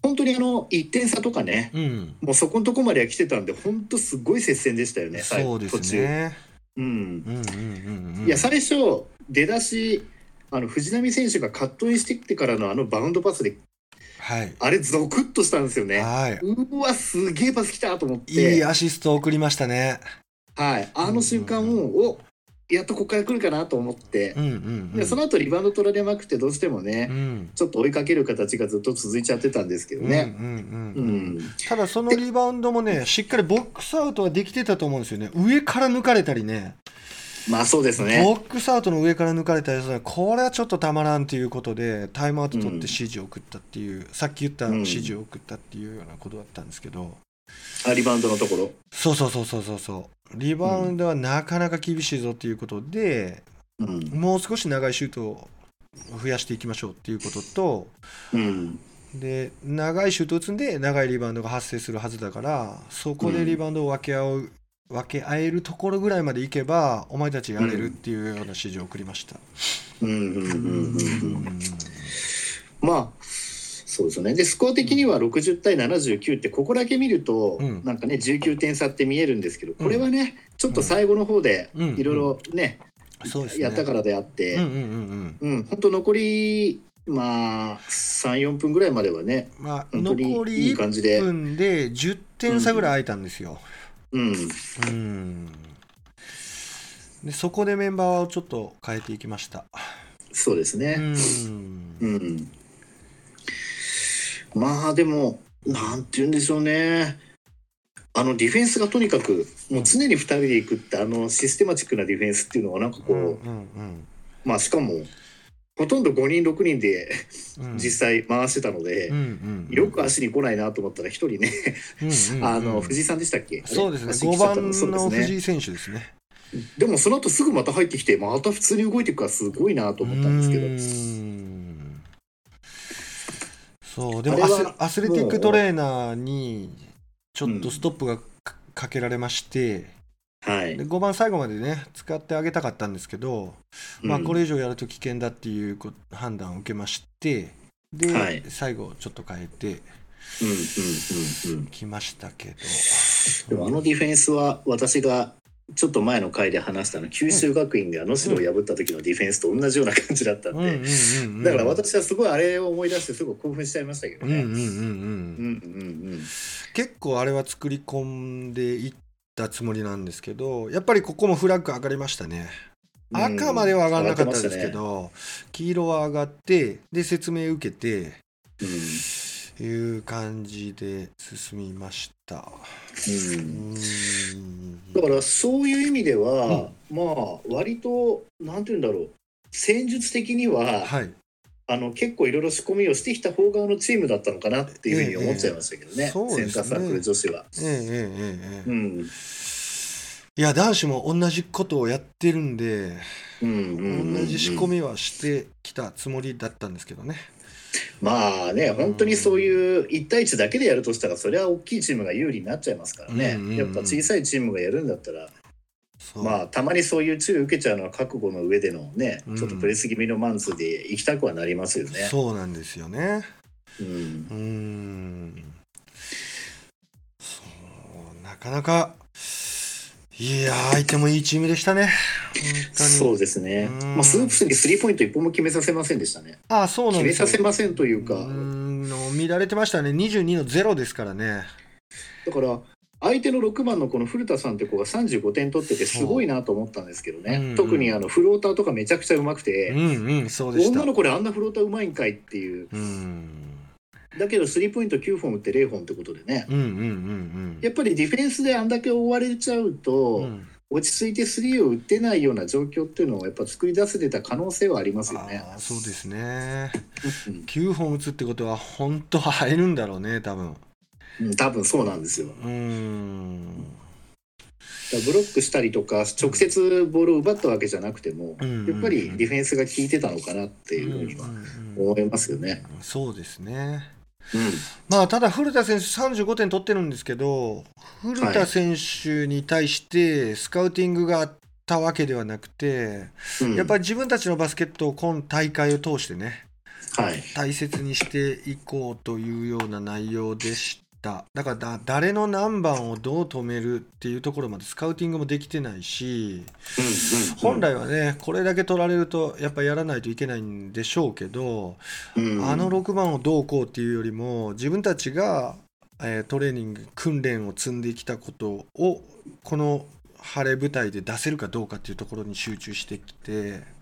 S2: 本当にあの1点差とかね、
S1: うん、
S2: もうそこのとこまでは来てたんで、本当すごい接戦でしたよね、
S1: そうですね。
S2: うん。いや、最初、出だし、あの藤波選手がカットインしてきてからのあのバウンドパスで、
S1: はい、
S2: あれ、ゾクッとしたんですよね。
S1: はい、
S2: うわ、すげえパス来たと思って。
S1: いいアシスト送りましたね。
S2: はい、あの瞬間を、おやっとここから来るかなと思って、
S1: うんうんうん、
S2: でその後リバウンド取られまくってどうしてもね、
S1: うん、
S2: ちょっと追いかける形がずっと続いちゃってたんですけどね、
S1: ただそのリバウンドもねしっかりボックスアウトはできてたと思うんですよね。上から抜かれたりね。
S2: まあそうですね。
S1: ボックスアウトの上から抜かれたりこれはちょっとたまらんということでタイムアウト取って指示を送ったっていう、うん、さっき言った指示を送ったっていうようなことだったんですけど、
S2: あリバウンドのところ？
S1: そうそうそうそうそうそう。リバウンドはなかなか厳しいぞっていうことで、
S2: うん、
S1: もう少し長いシュートを増やしていきましょうっていうことと、
S2: うん、
S1: で長いシュートを打つんで長いリバウンドが発生するはずだからそこでリバウンドを分け合う、分け合えるところぐらいまでいけばお前たちやれるっていうような指示を送りました。
S2: まあそうですね。でスコア的には60対79ってここだけ見ると、うん、なんかね19点差って見えるんですけどこれはね、ちょっと最後の方でいろいろね、
S1: そうですね、
S2: やったからであって、うんうんうんうん、本当残りまあ34分ぐらいまではね、
S1: まあ、残り1分で10点差ぐらい空いたんですよ。うん、うん、でそこでメンバーをちょっと変えていきました。
S2: そうですね。うん、うん、まあでもなんて言うんでしょうね。あのディフェンスがとにかくもう常に2人でいくってあのシステマチックなディフェンスっていうのはなんかこう、うんうんうん、まあしかもほとんど5人6人で実際回してたので、よく足に来ないなと思ったら1人ねあの藤井さんでしたっけ？
S1: そうですね。5番の藤井選手ですね。
S2: でもその後すぐまた入ってきてまた普通に動いていくからすごいなと思ったんですけど。
S1: そう。でもアスレティックトレーナーにちょっとストップがかけられまして、はい、で5番最後までね使ってあげたかったんですけど、まあ、これ以上やると危険だっていう判断を受けまして。で、はい、最後ちょっと変えて。きましたけど、
S2: でもあのディフェンスは私がちょっと前の回で話したの九州学院であの城を破った時のディフェンスと同じような感じだったんで。だから私はすごいあれを思い出してすごい興奮しちゃいましたけどね。
S1: 結構あれは作り込んでいったつもりなんですけどやっぱりここもフラッグ上がりましたね。赤までは上がらなかったですけど、ね、黄色は上がってで説明受けて、うん、いう感じで進みました。うん。
S2: だからそういう意味では、うん、まあ割となんて言うんだろう。戦術的には、はい、あの結構いろいろ仕込みをしてきた方側のチームだったのかなっていうふうに思っちゃいましたけどね、ええセンターサークル女子は。ええええ。うん、
S1: いや男子も同じことをやってるんで、うんうんうんうん、同じ仕込みはしてきたつもりだったんですけどね。
S2: まあね、本当にそういう1対1だけでやるとしたら、それは大きいチームが有利になっちゃいますからね、うんうんうん、やっぱ小さいチームがやるんだったら、まあ、たまにそういう注意受けちゃうのは覚悟の上でのね、ちょっとプレス気味のマンツーで行きたくはなりますよね。
S1: そうなんですよね。うん。うんそうなかなかいや相手もいいチームでしたね。
S2: そうですね。まあ、スープスにスリーポイント一本も決めさせませんでしたね。
S1: ああ、そうなん
S2: です決めさせませんというか。う
S1: ん乱れてましたね。22の0ですからね。
S2: だから、相手の6番のこの古田さんって子が35点取っててすごいなと思ったんですけどね、うんうん、特にあのフローターとかめちゃくちゃうまくて、うんうん、女の子であんなフローターうまいんかいっていう。うんだけどスリーポイント9本打って0本ってことでね、うんうんうんうん、やっぱりディフェンスであんだけ追われちゃうと、うん、落ち着いてスリーを打ってないような状況っていうのをやっぱ作り出せてた可能性はありますよね。
S1: そうですね9本打つってことは本当は入るんだろうね多分。
S2: うん、多分そうなんですよ。うんブロックしたりとか直接ボールを奪ったわけじゃなくても、やっぱりディフェンスが効いてたのかなっていうふうには思いますよね。
S1: そうですね。うん、まあただ古田選手35点取ってるんですけど古田選手に対してスカウティングがあったわけではなくて、うん、やっぱり自分たちのバスケットを今大会を通してね、はい、大切にしていこうというような内容でした。だからだ誰の何番をどう止めるっていうところまでスカウティングもできてないし、本来はねこれだけ取られるとやっぱやらないといけないんでしょうけど、あの6番をどうこうっていうよりも自分たちが、えー、トレーニング訓練を積んできたことをこの晴れ舞台で出せるかどうかっていうところに集中してきて。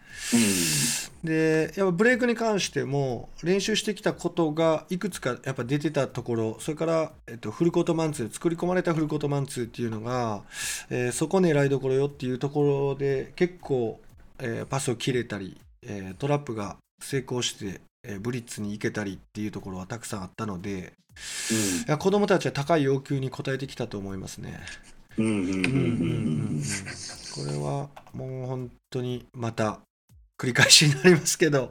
S1: でやっぱブレイクに関しても練習してきたことがいくつかやっぱ出てたところそれから、えっと、フルコートマンツー作り込まれたフルコートマンツーっていうのが、えー、そこ狙いどころよっていうところで結構、えー、パスを切れたり、えー、トラップが成功して、えブリッツに行けたりっていうところはたくさんあったので、うん、子どもたちは高い要求に応えてきたと思いますね。これはもう本当にまた繰り返しになりますけど、はい、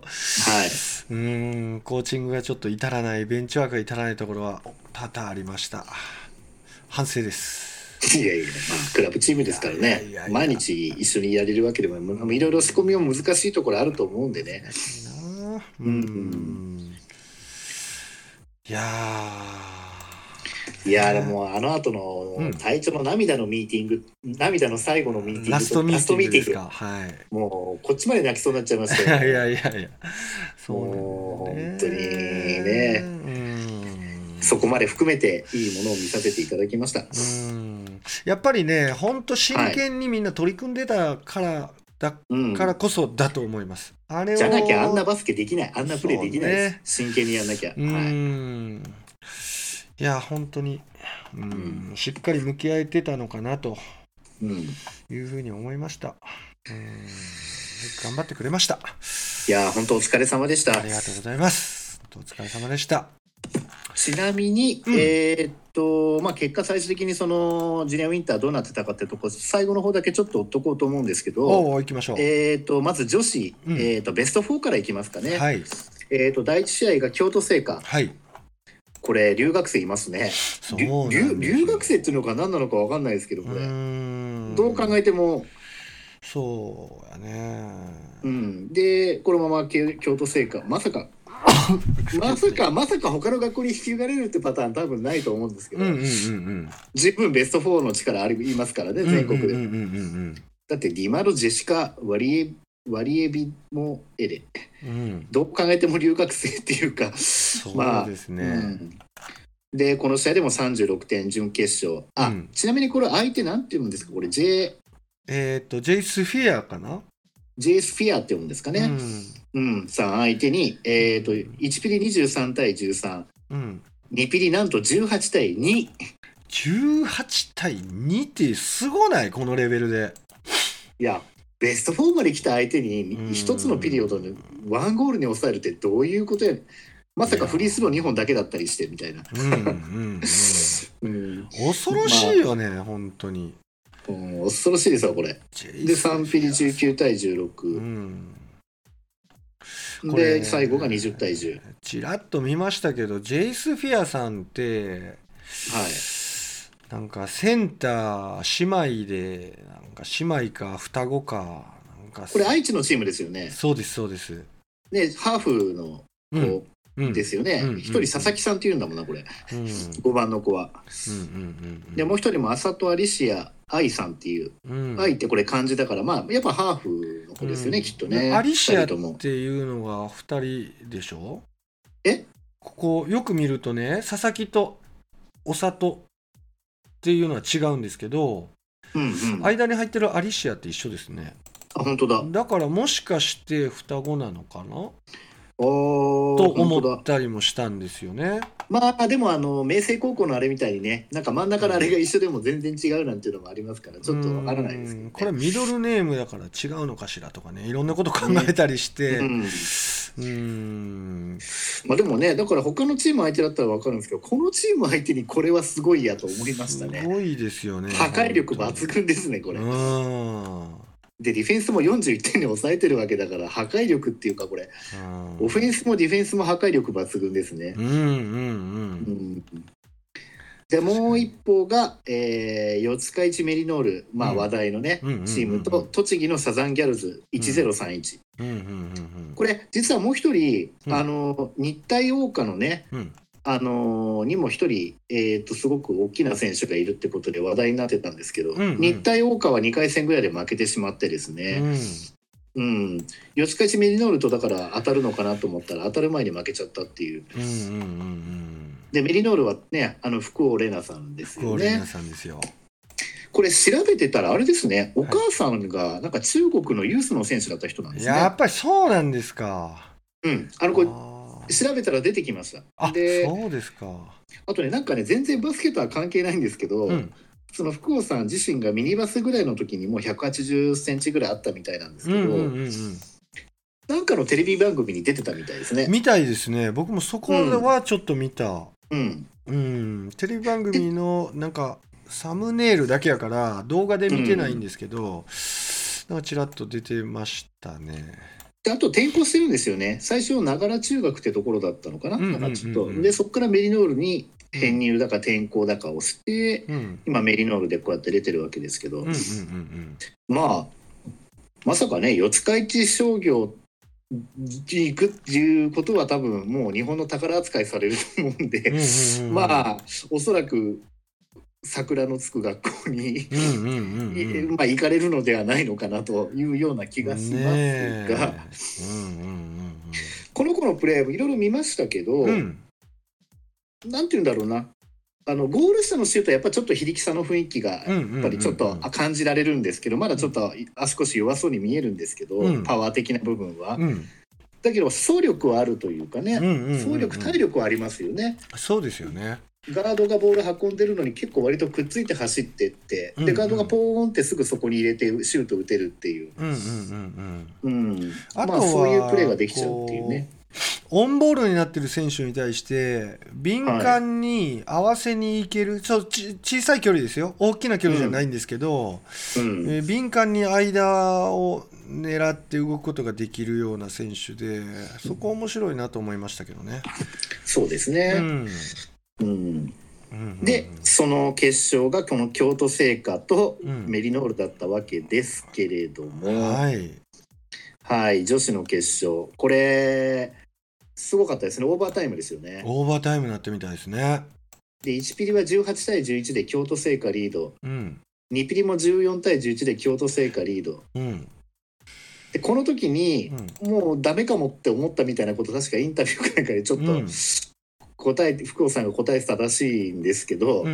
S1: うんコーチングがちょっと至らないベンチワークが至らないところは多々ありました。反省です。
S2: いやいや、まあ、クラブチームですからね。毎日一緒にやれるわけでもいろいろ仕込みも難しいところあると思うんでね。うん
S1: いや
S2: いやでもあの後の隊長の涙のミーティング、うん、涙の最後のミーティング
S1: ラストミーティングですか？はい、
S2: もうこっちまで泣きそうになっちゃいました
S1: よ、いやいやいや。
S2: そう、ね、本当にね、そこまで含めていいものを見させていただきました。
S1: やっぱりね本当真剣にみんな取り組んでたからだからこそだと思います。
S2: うん、あれじゃなきゃあんなバスケできない、あんなプレーできないです。ね、真剣にやんなきゃ。うん、
S1: はい、いや、本当に、うん、しっかり向き合えてたのかなというふうに思いました。うん頑張ってくれました。
S2: いや、本当お疲れ様でした。
S1: ありがとうございます。お疲れ様でした。
S2: ちなみに、うん、えー、っと、まあ、結果最終的にそのジュニアウィンターどうなってたかってとこ最後の方だけちょっと追っとこうと思うんですけど
S1: お行きましょう、
S2: えー、っとまず女子、うん、えー、っとベスト4からいきますかね、はい、えっと第1試合が京都精華、
S1: はい、
S2: これ留学生いますね。留留学生っていうのか何なのか分かんないですけどこれ。どう考えても。
S1: そうやね。
S2: うん。でこのまま京都精華まさか まさかまさか他の学校に引き継がれるってパターン多分ないと思うんですけど、うんうんうんうん、十分ベスト4の力ありますからね全国で、だってディマロジェシカワリエワリエビもエレ、うん、どう考えても留学生っていうか
S1: そうですね、まあうん。
S2: でこの試合でも36点準決勝。あ、うん、ちなみにこれ相手なんていうんですか？これ J
S1: えっ、と J スフィアかな
S2: ？J スフィアって読むんですかね、うん、うん、さあ相手に、えーと、1ピリ23対13、うん、2ピリなんと18対2。
S1: 18対2ってすごない？このレベルで。
S2: いやベスト4まで来た相手に1つのピリオドにワンゴールに抑えるってどういうことやまさかフリースロー2本だけだったりしてみたいな。
S1: 恐ろしいよね、本当に。
S2: 恐ろしいですわこれ。で3ピリ19対16、うん、で最後が20対10
S1: ちらっと見ましたけどジェイス・フィアさんって
S2: はい。
S1: なんかセンター姉妹でか姉妹か双子かなんか
S2: これ愛知のチームですよね。
S1: そうですそうです。
S2: でハーフの子ですよね。一、人佐々木さんっていうんだもんなこれ、うん、5番の子は。でもう一人も浅戸アリシア愛さんっていう、愛ってこれ漢字だからまあやっぱハーフの子ですよね、きっとね。
S1: アリシアっていうのが2人でしょ？
S2: え？
S1: ここよく見るとね佐々木とお里っていうのは違うんですけど、
S2: うんうん、
S1: 間に入ってるアリシアって一緒ですね。
S2: あ本当だ。
S1: だからもしかして双子なのかな？
S2: と
S1: 思ったりもしたんですよね。
S2: まあでもあの明星高校のあれみたいにねなんか真ん中のあれが一緒でも全然違うなんていうのもありますからちょっとわからないですけど、ね、
S1: これミドルネームだから違うのかしらとかねいろんなこと考えたりして、ね、うん
S2: まあでもねだから他のチーム相手だったら分かるんですけどこのチーム相手にこれはすごいやと思いましたね。
S1: すごいですよね。
S2: 破壊力抜群ですねこれ。でディフェンスも41点に抑えてるわけだから破壊力っていうかこれ。オフェンスもディフェンスも破壊力抜群ですね。
S1: うんうん。うん、
S2: でもう一方が、えー、四日市メリノール、まあ、話題のね、うん、チームと栃木のサザンギャルズ1031、これ実はもう一人、あの日体桜花のね、あのー、にも一人、えーと、すごく大きな選手がいるってことで話題になってたんですけど、日体大花は2回戦ぐらいで負けてしまってですね、うん、うん、四日市メリノールとだから当たるのかなと思ったら当たる前に負けちゃったっていう。うんうんうんうん、でメリノールはねあの福尾玲奈さんですよね。これ調べてたらあれですねお母さんがなんか中国のユースの選手だった人なんですね。
S1: やっぱりそうなんですか。
S2: うんあのこれ調べたら出てきました。
S1: でそうですか
S2: あとねなんかね全然バスケとは関係ないんですけど、うん、その福尾さん自身がミニバスぐらいの時にもう180センチぐらいあったみたいなんですけど、うんうんうんうんなんかのテレビ番組に出てたみたいですね。
S1: みたいですね。僕もそこはちょっと見た。
S2: うん。
S1: うん。テレビ番組のなんかサムネイルだけやから動画で見てないんですけど、うん、なんかちらっと出てましたね。
S2: であと転校してるんですよね最初ながら中学ってところだったのかな,、なんかちょっとでそこからメリノールに編入だか転校だかをして、うん、今メリノールでこうやって出てるわけですけど、まあまさかね四日市商業行くっていうことは多分もう日本の宝扱いされると思うんで、まあおそらく桜のつく学校に まあ行かれるのではないのかなというような気がしますが、この子のプレーもいろいろ見ましたけど、うん、なんて言うんだろうなあのゴール下のシュートはやっぱちょっと非力さの雰囲気がやっぱりちょっと感じられるんですけどまだちょっと足腰弱そうに見えるんですけど、うん、パワー的な部分は。うんだけど走力はあるというかね、走力体力はありますよね。
S1: そうですよね。
S2: ガードがボール運んでるのに結構割とくっついて走ってって、うんうん、でガードがポーンってすぐそこに入れてシュート打てるっていう。あまあそういうプレーができちゃうっていうね。
S1: オンボールになってる選手に対して敏感に合わせにいける、はい、そう小さい距離ですよ。大きな距離じゃないんですけど、うん、えー、敏感に間を狙って動くことができるような選手でそこ面白いなと思いましたけどね。
S2: そうですね、うん。うん。でその決勝がこの京都精華とメリノールだったわけですけれども、うん、はい、はい、女子の決勝。これすごかったですね。オーバータイムですよね。
S1: オーバータイムになってみたいですね。
S2: で1ピリは18対11で京都精華リード、うん、2ピリも14対11で京都精華リード、うん、でこの時に、うん、もうダメかもって思ったみたいなこと確かインタビューかなんかでちょっと、答えて福尾さんが答えてたらしいんですけど、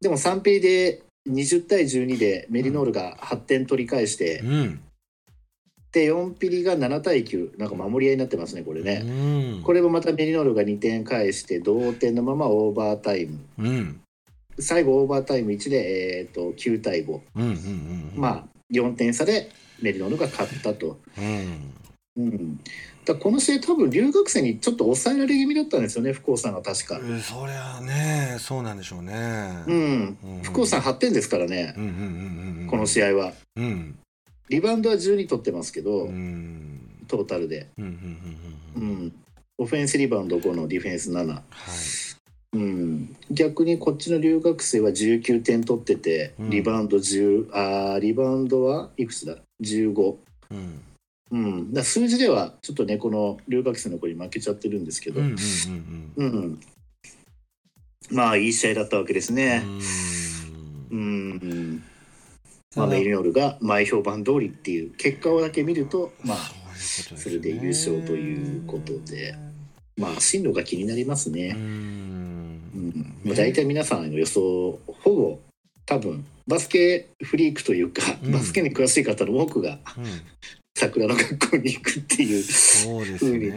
S2: でも3ピリで20対12でメリノールが8点取り返して、で4ピリが7対9なんか守り合いになってますねこれね、うん、これもまたメリノールが2点返して同点のままオーバータイム、うん、最後オーバータイム1で、えーと、9対5、うんうんうん、まあ4点差でメリノールが勝ったと。うん、だこの試合多分留学生にちょっと抑えられ気味だったんですよね福尾さんが確か、
S1: えそりゃねそうなんでしょうね。
S2: うん、うん、福尾さん8点ですからね、うんうんうんうん、この試合は、うん、リバウンドは12取ってますけど、トータルで、うんオフェンスリバウンド5のディフェンス7、はい。うん、逆にこっちの留学生は19点取ってて、リバウンド10あリバウンドはいくつだ？15、うん。うん、だ数字ではちょっとねこの留学生の子に負けちゃってるんですけど、うん。まあいい試合だったわけですね。うん。うんまあ、メリノールが前評判通りっていう結果をだけ見ると、まあ、それで優勝ということで、まあ、進路が気になりますね。うん、まあ、大体皆さんの予想、ほぼ多分バスケフリークというか、バスケに詳しい方の多くが、桜の学校に行くっていうふうに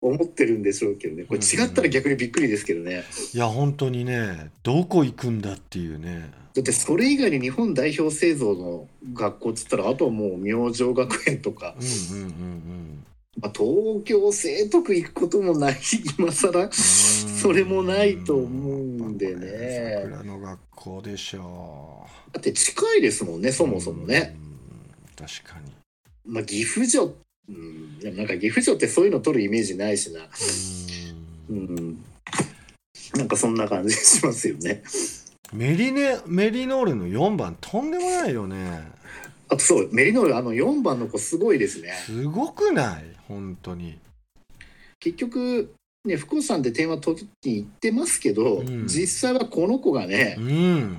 S2: 思ってるんでしょうけどね。これ違ったら逆にびっくりですけどね。
S1: いや本当にねどこ行くんだっていうね。
S2: だってそれ以外に日本代表製造の学校っつったらあとはもう明星学園とか、うんうんうんうん。まあ、東京聖徳行くこともない 今更それもないと思うんでね。
S1: 桜の学校でしょ
S2: う。だって近いですもんねそもそもね。
S1: 確かに。
S2: まあ岐阜城うんなんか岐阜城ってそういうの取るイメージないしな。うん。なんかそんな感じしますよね
S1: メリネメリノールの4番とんでもないよね。
S2: あとそうメリノールあの4番の子すごいですね。
S1: すごくない？本当に。
S2: 結局ね福尾さんで点は取っていってますけど、うん、実際はこの子がね、うん、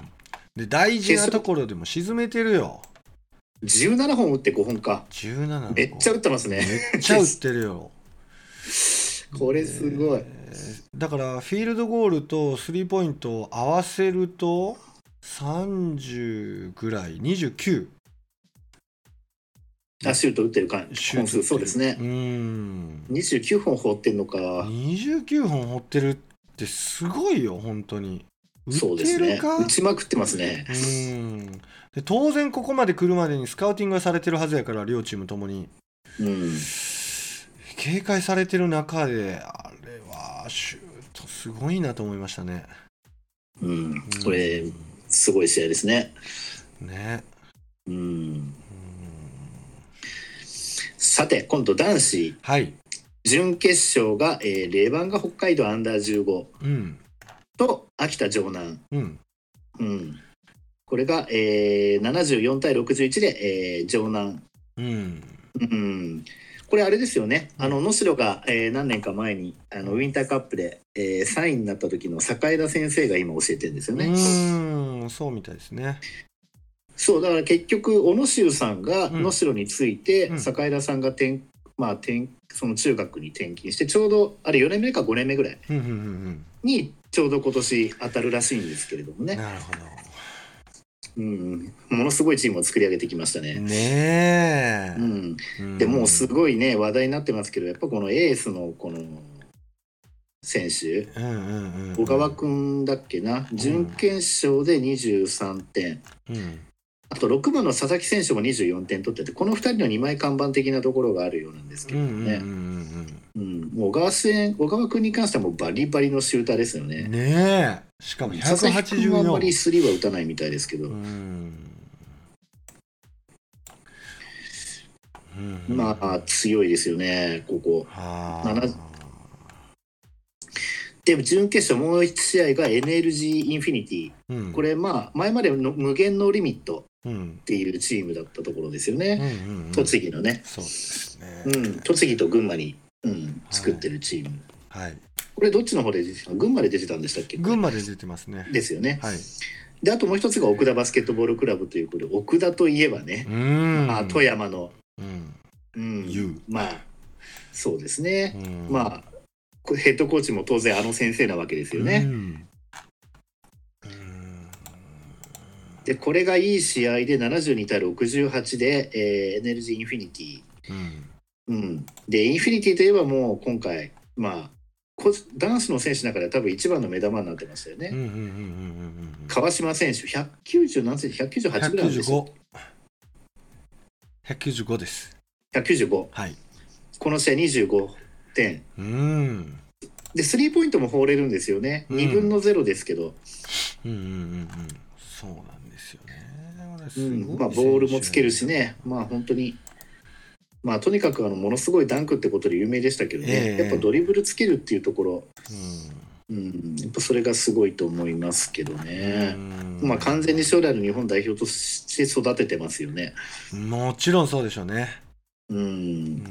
S1: で大事なところでも沈めてるよ。
S2: 17本打って5本か。
S1: 17
S2: めっちゃ打ってますね。
S1: めっちゃ打ってるよ
S2: これすごい、
S1: だからフィールドゴールとスリーポイントを合わせると30ぐらい29
S2: あシュート打ってるか本数そうですね。うん。29本放ってんのか。
S1: 29本放ってるってすごいよ本当に。
S2: そうですね。打ちまくってますね。うん。
S1: で当然ここまで来るまでにスカウティングがされてるはずやから両チームともに。うん警戒されてる中であれはシュートすごいなと思いましたね。
S2: うん、これ、すごい試合ですね。
S1: ね。うん。
S2: うんさて、今度男子。
S1: はい。
S2: 準決勝が、えー、レバンガ北海道アンダー15、うん、と秋田城南、うんうん、これが、えー、74対61で、えー、城南、うんうん、これあれですよね、あの能代が、えー、何年か前にあのウィンターカップで、えー、3位になった時の坂井田先生が今教えてるんですよね。
S1: うんそうみたいですね。
S2: そうだから結局小野修さんが能代について、うん、坂井田さんが転まあ転その中学に転勤してちょうどあれ4年目か5年目ぐらいにちょうど今年当たるらしいんですけれどもね。
S1: なるほど
S2: うん、ものすごいチームを作り上げてきましたね。
S1: ね
S2: うん、でもうすごいね話題になってますけどやっぱこのエースのこの選手、小川君だっけな？準決勝で23点、うん、あと6番の佐々木選手も24点取っててこの2人の2枚看板的なところがあるようなんですけどね。小川選小川君に関してはもうバリバリのシューターですよね。
S1: ねえ。しかも184佐々木君
S2: はあんまりスリーは打たないみたいですけど。まあ強いですよねここ。で準決勝もう1試合が NLG インフィニティ、うん、これまあ前までの無限のリミットっていうチームだったところですよね、栃木のね。
S1: そうですね、
S2: うん、栃木と群馬に、うん、作ってるチーム、
S1: はい、
S2: これどっちの方で出てた？群馬で出てたんでしたっけ？
S1: 群馬で出てますね。
S2: ですよね。
S1: はい。
S2: であともう一つが奥田バスケットボールクラブということで奥田といえばねまあ、富山の、
S1: うん。
S2: うん、まあそうですね、まあヘッドコーチも当然あの先生なわけですよね。でこれがいい試合で72対68で、えー、NLG インフィニティ、うん、うん、でインフィニティといえばもう今回まあ男子の選手の中では多分一番の目玉になってましたよね。川島選手190何センチ198ぐらいですよ。
S1: 195です。
S2: 195。
S1: はい。
S2: この試合25点。
S1: うん。
S2: でスリーポイントも放れるんですよね。うん、2分の0ですけど。
S1: うんうんうんうん。そうなん。
S2: うん、まあボールもつけるしね。まあ本当に。まあとにかくあのものすごいダンクってことで有名でしたけどね、えー、やっぱドリブルつけるっていうところ、うん、うん、やっぱそれがすごいと思いますけどね、まあ完全に将来の日本代表として育ててますよね。
S1: もちろんそうでしょうね。
S2: うん。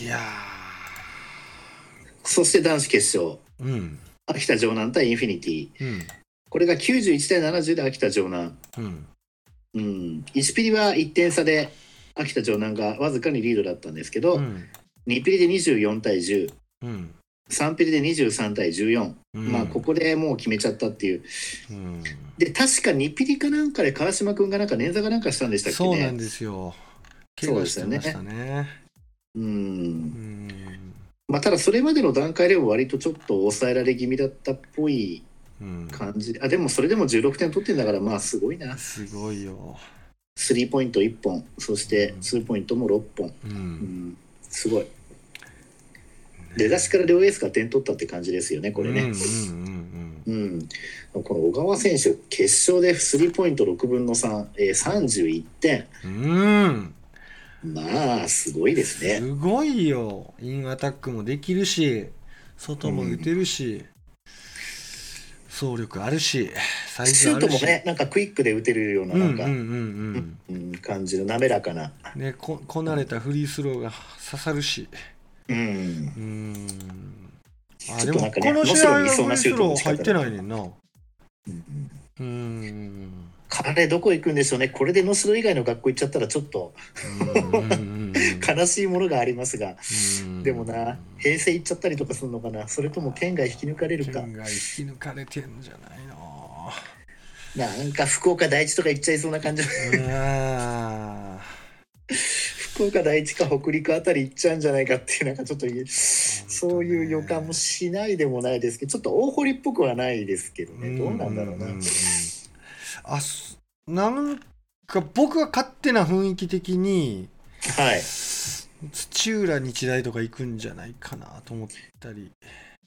S1: いや
S2: そして男子決勝、
S1: うん、
S2: 秋田城南対インフィニティ、
S1: うん、
S2: これが91対70で秋田城南、
S1: うん。
S2: うん、1ピリは1点差で秋田城南がわずかにリードだったんですけど、うん、2ピリで24対10、
S1: うん、
S2: 3ピリで23対14、うん、まあここでもう決めちゃったっていう、
S1: うん、
S2: で確か2ピリかなんかで川島君がなんか捻挫かなんかしたんでしたっけ
S1: ね。そうなんですよ。
S2: そうですよね。
S1: うん、
S2: うん。まあ、ただそれまでの段階でも割とちょっと抑えられ気味だったっぽい感じ、うん、あでもそれでも16点取ってんだからまあすごいな。
S1: すごいよ。
S2: スリーポイント1本。そしてツーポイントも6本、
S1: うん、うん、
S2: すごい。出だしから両エースが点取ったって感じですよねこれね。うんこの小川選手決勝でスリーポイント6分の3、えー、31点
S1: うん。
S2: まあすごいですね。
S1: すごいよ。インアタックもできるし外も打てるし、走力あるし
S2: サイズシュートもねなんかクイックで打てるようななんか感じの滑らかな。
S1: ねここなれたフリースローが刺さるし。
S2: うん。う
S1: ん。あでもこの試合はフリースロー入ってないねんな。うん
S2: 彼どこ行くんでしょうね。これで能代以外の学校行っちゃったらちょっと悲しいものがありますが。でもな平成行っちゃったりとかするのかな。それとも県外引き抜かれるか。
S1: 県外引き抜かれてんじゃないの。
S2: なんか福岡第一とか行っちゃいそうな感じ福岡第一か北陸あたり行っちゃうんじゃないかっていうなんかちょっとそういう予感もしないでもないですけどちょっと大堀っぽくはないですけどね。どうなんだろうな。
S1: あなんか僕は勝手な雰囲気的に
S2: はい。
S1: 土浦日大とか行くんじゃないかなと思ったり。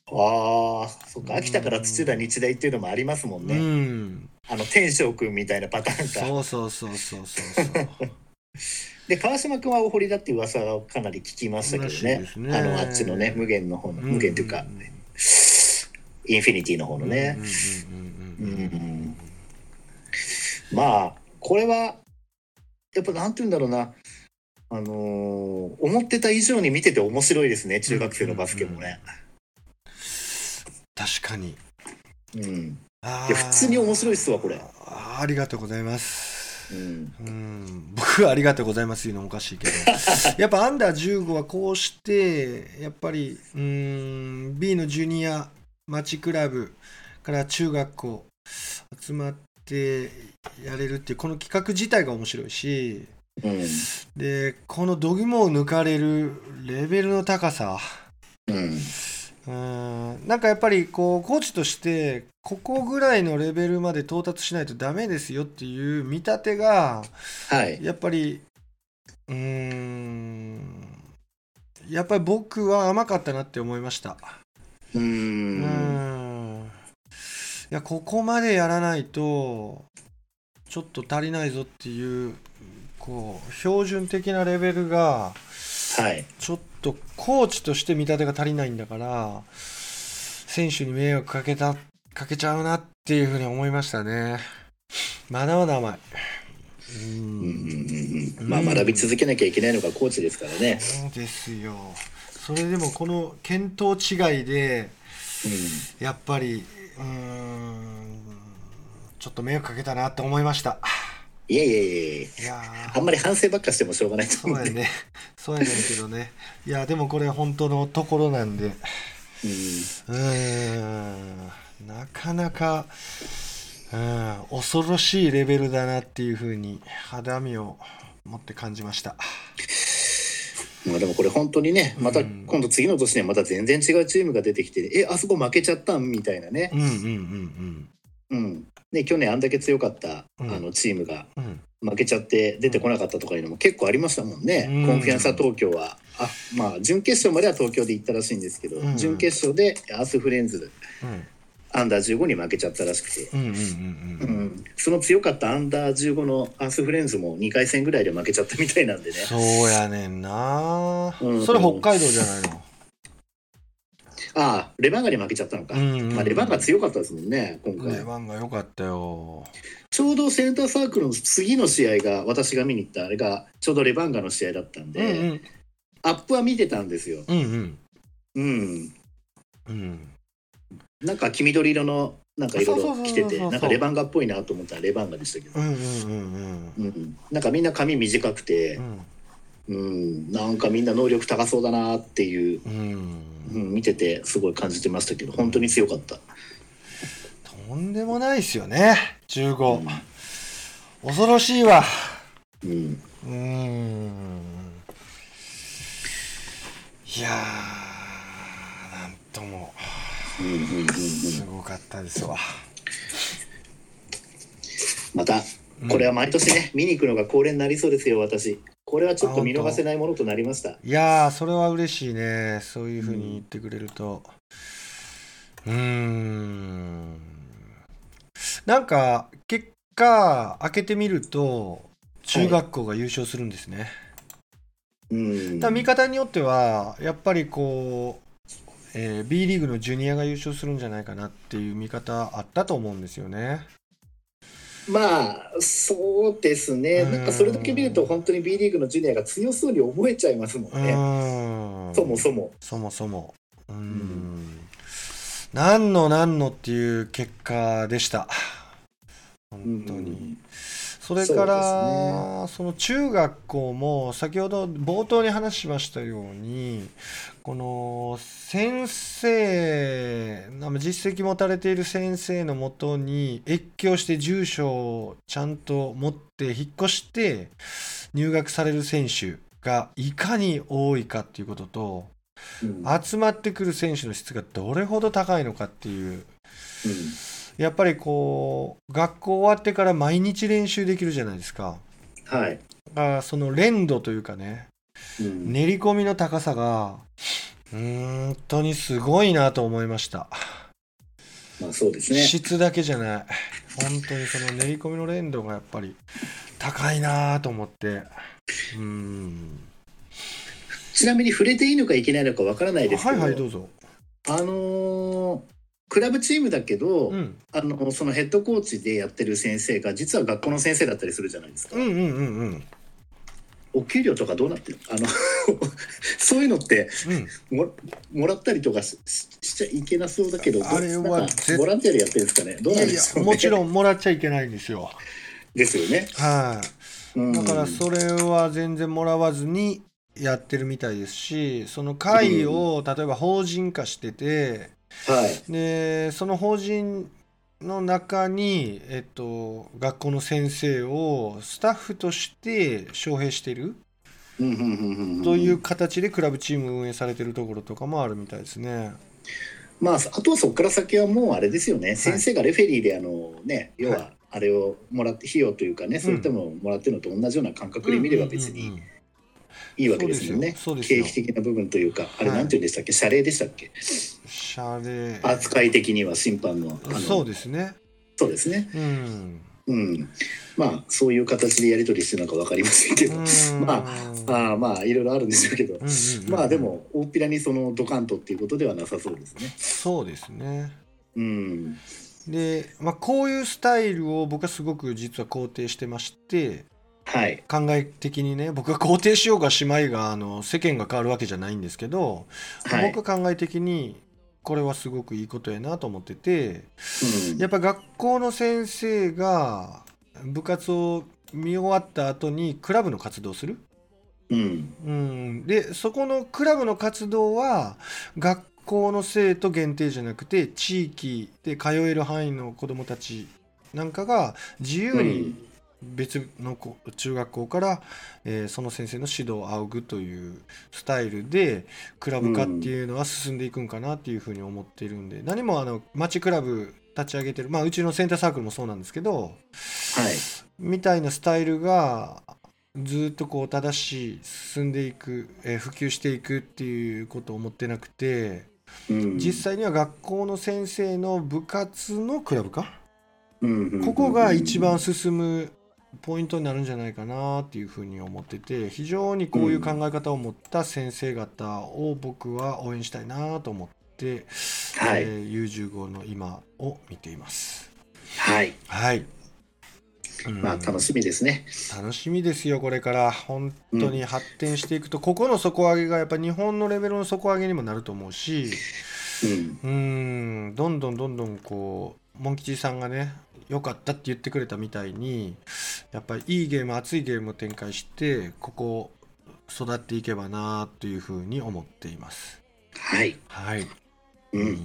S2: ああそっか。秋田から土浦日大っていうのもありますもんね、
S1: うん、
S2: あの天翔君みたいなパターンか。
S1: そうそうそうそうそうそう
S2: で川島君は大堀だっていう噂はかなり聞きましたけどね、ね、あのあっちのね無限の方の、無限というか、インフィニティの方のねまあこれはやっぱなんて言うんだろうなあのー、思ってた以上に見てて面白いですね中学生のバスケもね。
S1: 確かに。
S2: うん。いや普通に面白いっすわこれ
S1: あ。ありがとうございます。うん、うん僕はありがとうございます言うのもおかしいけど やっぱアンダー15はこうしてやっぱりうん B のジュニア町クラブから中学校集まってやれるっていうこの企画自体が面白いし、うん、でこの度肝を抜かれるレベルの高さ、うん、うん。なんかやっぱりこうコーチとしてここぐらいのレベルまで到達しないとダメですよっていう見立てが、はい、やっぱりうん。やっぱり僕は甘かったなって思いました。うん。いやここまでやらないとちょっと足りないぞっていうこう標準的なレベルが、はい、ちょっとコーチとして見立てが足りないんだから選手に迷惑かけたかけちゃうなっていうふうに思いましたね。まだまだ甘い。
S2: うんうんうんまあ学び続けなきゃいけないのがコーチですからね。
S1: そうですよ。それでもこの見当違いで、うん、やっぱりうんちょっと迷惑かけたなって思いました。
S2: いやいやいやいやあんまり反省ばっかしてもしょうがない
S1: と思う。そうやね。そうやねんけどね。いやでもこれ本当のところなんで。うんうん。なかなか、うん、恐ろしいレベルだなっていうふうに肌身を持って感じました。
S2: まあでもこれ本当にねまた今度次の年にはまた全然違うチームが出てきて、うん、えあそこ負けちゃったんみたいなね。うんうんうんうん。うん。ね、去年あんだけ強かった、あのチームが負けちゃって出てこなかったとかいうのも結構ありましたもんね、うん、コンフィアンサ東京は。あまあ準決勝までは東京で行ったらしいんですけど、うん、準決勝でアースフレンズ、アンダー15に負けちゃったらしくて、その強かったアンダー15のアースフレンズも2回戦ぐらいで負けちゃったみたいなんでね。
S1: そうやねんな、うん、それ北海道じゃないの？
S2: ああレバンガに負けちゃったのか、あ、レバンガ強かったですもんね今回。
S1: レバンガ良かったよ。
S2: ちょうどセンターサークルの次の試合が私が見に行ったあれがちょうどレバンガの試合だったんで、うんうん、アップは見てたんですよ。うんうん。うん、うんなんか黄緑色のなんかいろいろ着ててなんかレバンガっぽいなと思ったらレバンガでしたけど、うんなんかみんな髪短くて、うん、うん、なんかみんな能力高そうだなっていう、うん、うん、見ててすごい感じてましたけど本当に強かった。
S1: とんでもないですよね。15、うん、恐ろしいわ。うん。うん。いやーなんとも。すごかったですわ。
S2: またこれは毎年ね、うん、見に行くのが恒例になりそうですよ私。これはちょっと見逃せないものとなりました。
S1: いやそれは嬉しいね。そういうふうに言ってくれると。うん。なんか結果開けてみると中学校が優勝するんですね、はい、うん。だ見方によってはやっぱりこうえー、B リーグのジュニアが優勝するんじゃないかなっていう見方あったと思うんですよね。
S2: まあそうですね、なんかそれだけ見ると本当に B リーグのジュニアが強そうに思えちゃいますもんね、んそもそも。
S1: そもそも。うん、何の何のっていう結果でした。本当に。それからそ、ね,、の中学校も先ほど冒頭に話しましたようにこの先生実績持たれている先生のもとに越境して住所をちゃんと持って引っ越して入学される選手がいかに多いかっていうことと、うん、集まってくる選手の質がどれほど高いのかっていう。うんやっぱりこう学校終わってから毎日練習できるじゃないですか。はい。あその連度というかね、うん、練り込みの高さが本当にすごいなと思いました。
S2: まあそうですね。
S1: 質だけじゃない。本当にその練り込みの連度がやっぱり高いなと思って。うん
S2: ちなみに触れていいのかいけないのかわからないですけど、
S1: はいはいどうぞ。
S2: あのークラブチームだけど、うん、あのそのヘッドコーチでやってる先生が実は学校の先生だったりするじゃないですか。うんうんうんうん、お給料とかどうなってるあの そういうのって、うん、ももらったりとかししちゃいけなそうだけど
S1: あれは
S2: ボランティアでやってるんですかね？どうなんで
S1: すか、ね、もちろんもらっちゃいけないんですよ。
S2: ですよね。
S1: はい、だからそれは全然もらわずにやってるみたいですしその会を例えば法人化してて、
S2: はい、
S1: でその法人の中に、えっと、学校の先生をスタッフとして招聘してるという形でクラブチーム運営されてるところとかもあるみたいですね。
S2: まあ、あとはそこから先はもうあれですよね、はい、先生がレフェリーであの、ね、要はあれをもらって費用というかね、そういったものをもらってるのと同じような感覚で見れば別にいいわけですよね。経費的な部分というか、あれなんて言うんでしたっけ、謝礼でしたっけ？
S1: 謝礼。
S2: 扱い的には審判の。
S1: のそうですね。
S2: そうですね。うん。うん、まあそういう形でやり取りしてるのか分かりませんけど まああまあいろいろあるんでしょうけど、まあでも大っぴらにそのドカンとっていうことではなさそうですね。
S1: そうですね。
S2: うん、
S1: で、まあ、こういうスタイルを僕はすごく実は肯定してまして、
S2: はい、
S1: 考え的にね僕が肯定しようがしまいがあの世間が変わるわけじゃないんですけど、はい、僕は考え的にこれはすごくいいことやなと思ってて、うん、やっぱ学校の先生が部活を見終わった後にクラブの活動をする。
S2: うん、
S1: うん、でそこのクラブの活動は学校の生徒限定じゃなくて地域で通える範囲の子どもたちなんかが自由に別の中学校から、えー、その先生の指導を仰ぐというスタイルでクラブ化っていうのは進んでいくんかなっていうふうに思っているんで、何もあの町クラブ立ち上げてる、まあ、うちのセンターサークルもそうなんですけど、はい、みたいなスタイルがずっとこう正しい進んでいく、えー、普及していくっていうことを思ってなくて、うん、実際には学校の先生の部活のクラブ化、ここが一番進むポイントになるんじゃないかなっていうふうに思ってて非常にこういう考え方を持った先生方を僕は応援したいなと思って、はい、えー、U15 の今を見ています。
S2: はい、
S1: はい。
S2: まあ楽しみですね。
S1: 楽しみですよこれから。本当に発展していくと、うん、ここの底上げがやっぱ日本のレベルの底上げにもなると思うし、うん、うん。どんどんどんどんこうモン吉さんがね良かったって言ってくれたみたいにやっぱりいいゲーム熱いゲームを展開してここ育っていけばなというふうに思っています。
S2: はい。
S1: はい。うん。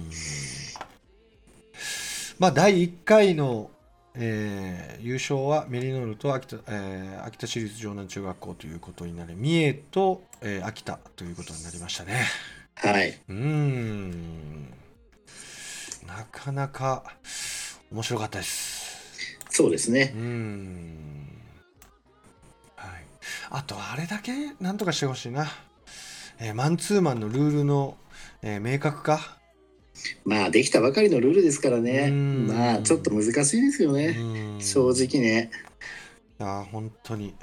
S1: まあ第1回の、えー、優勝はメリノールと秋田,、えー、秋田市立城南中学校ということになり三重と、えー、秋田ということになりましたね。
S2: はい。
S1: うんなかなか面白かったです
S2: そうですね。
S1: うん。はい。あと、あれだけなんとかしてほしいな。えー、マンツーマンのルールの、えー、明確化。
S2: まあ、できたばかりのルールですからね。まあ、ちょっと難しいですよね。正直ね。
S1: いや、本当に。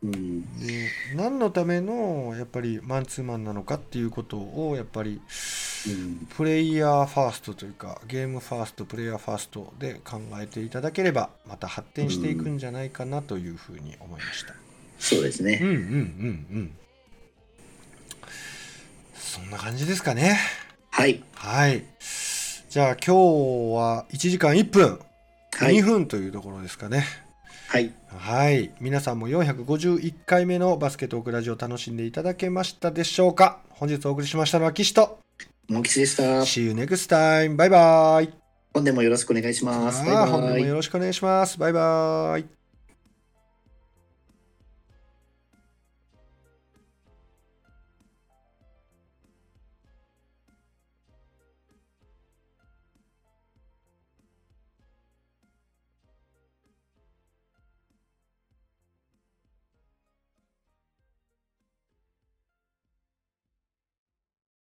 S2: うん、
S1: で何のためのやっぱりマンツーマンなのかっていうことをやっぱりプレイヤーファーストというかゲームファーストプレイヤーファーストで考えていただければまた発展していくんじゃないかなというふうに思いました、
S2: そうですね。
S1: うんうんうんうん。そんな感じですかね。
S2: はい。
S1: はい。じゃあ今日は1時間1分、はい、2分というところですかね
S2: はい。
S1: はい。皆さんも451回目のバスケットオークラジオ楽しんでいただけましたでしょうか？本日お送りしましたのは岸と
S2: モン吉でした。
S1: See you next time. バイバイ。
S2: 本年もよろしくお願いします。
S1: バイバイ。本年もよろしくお願いします。バイバイ。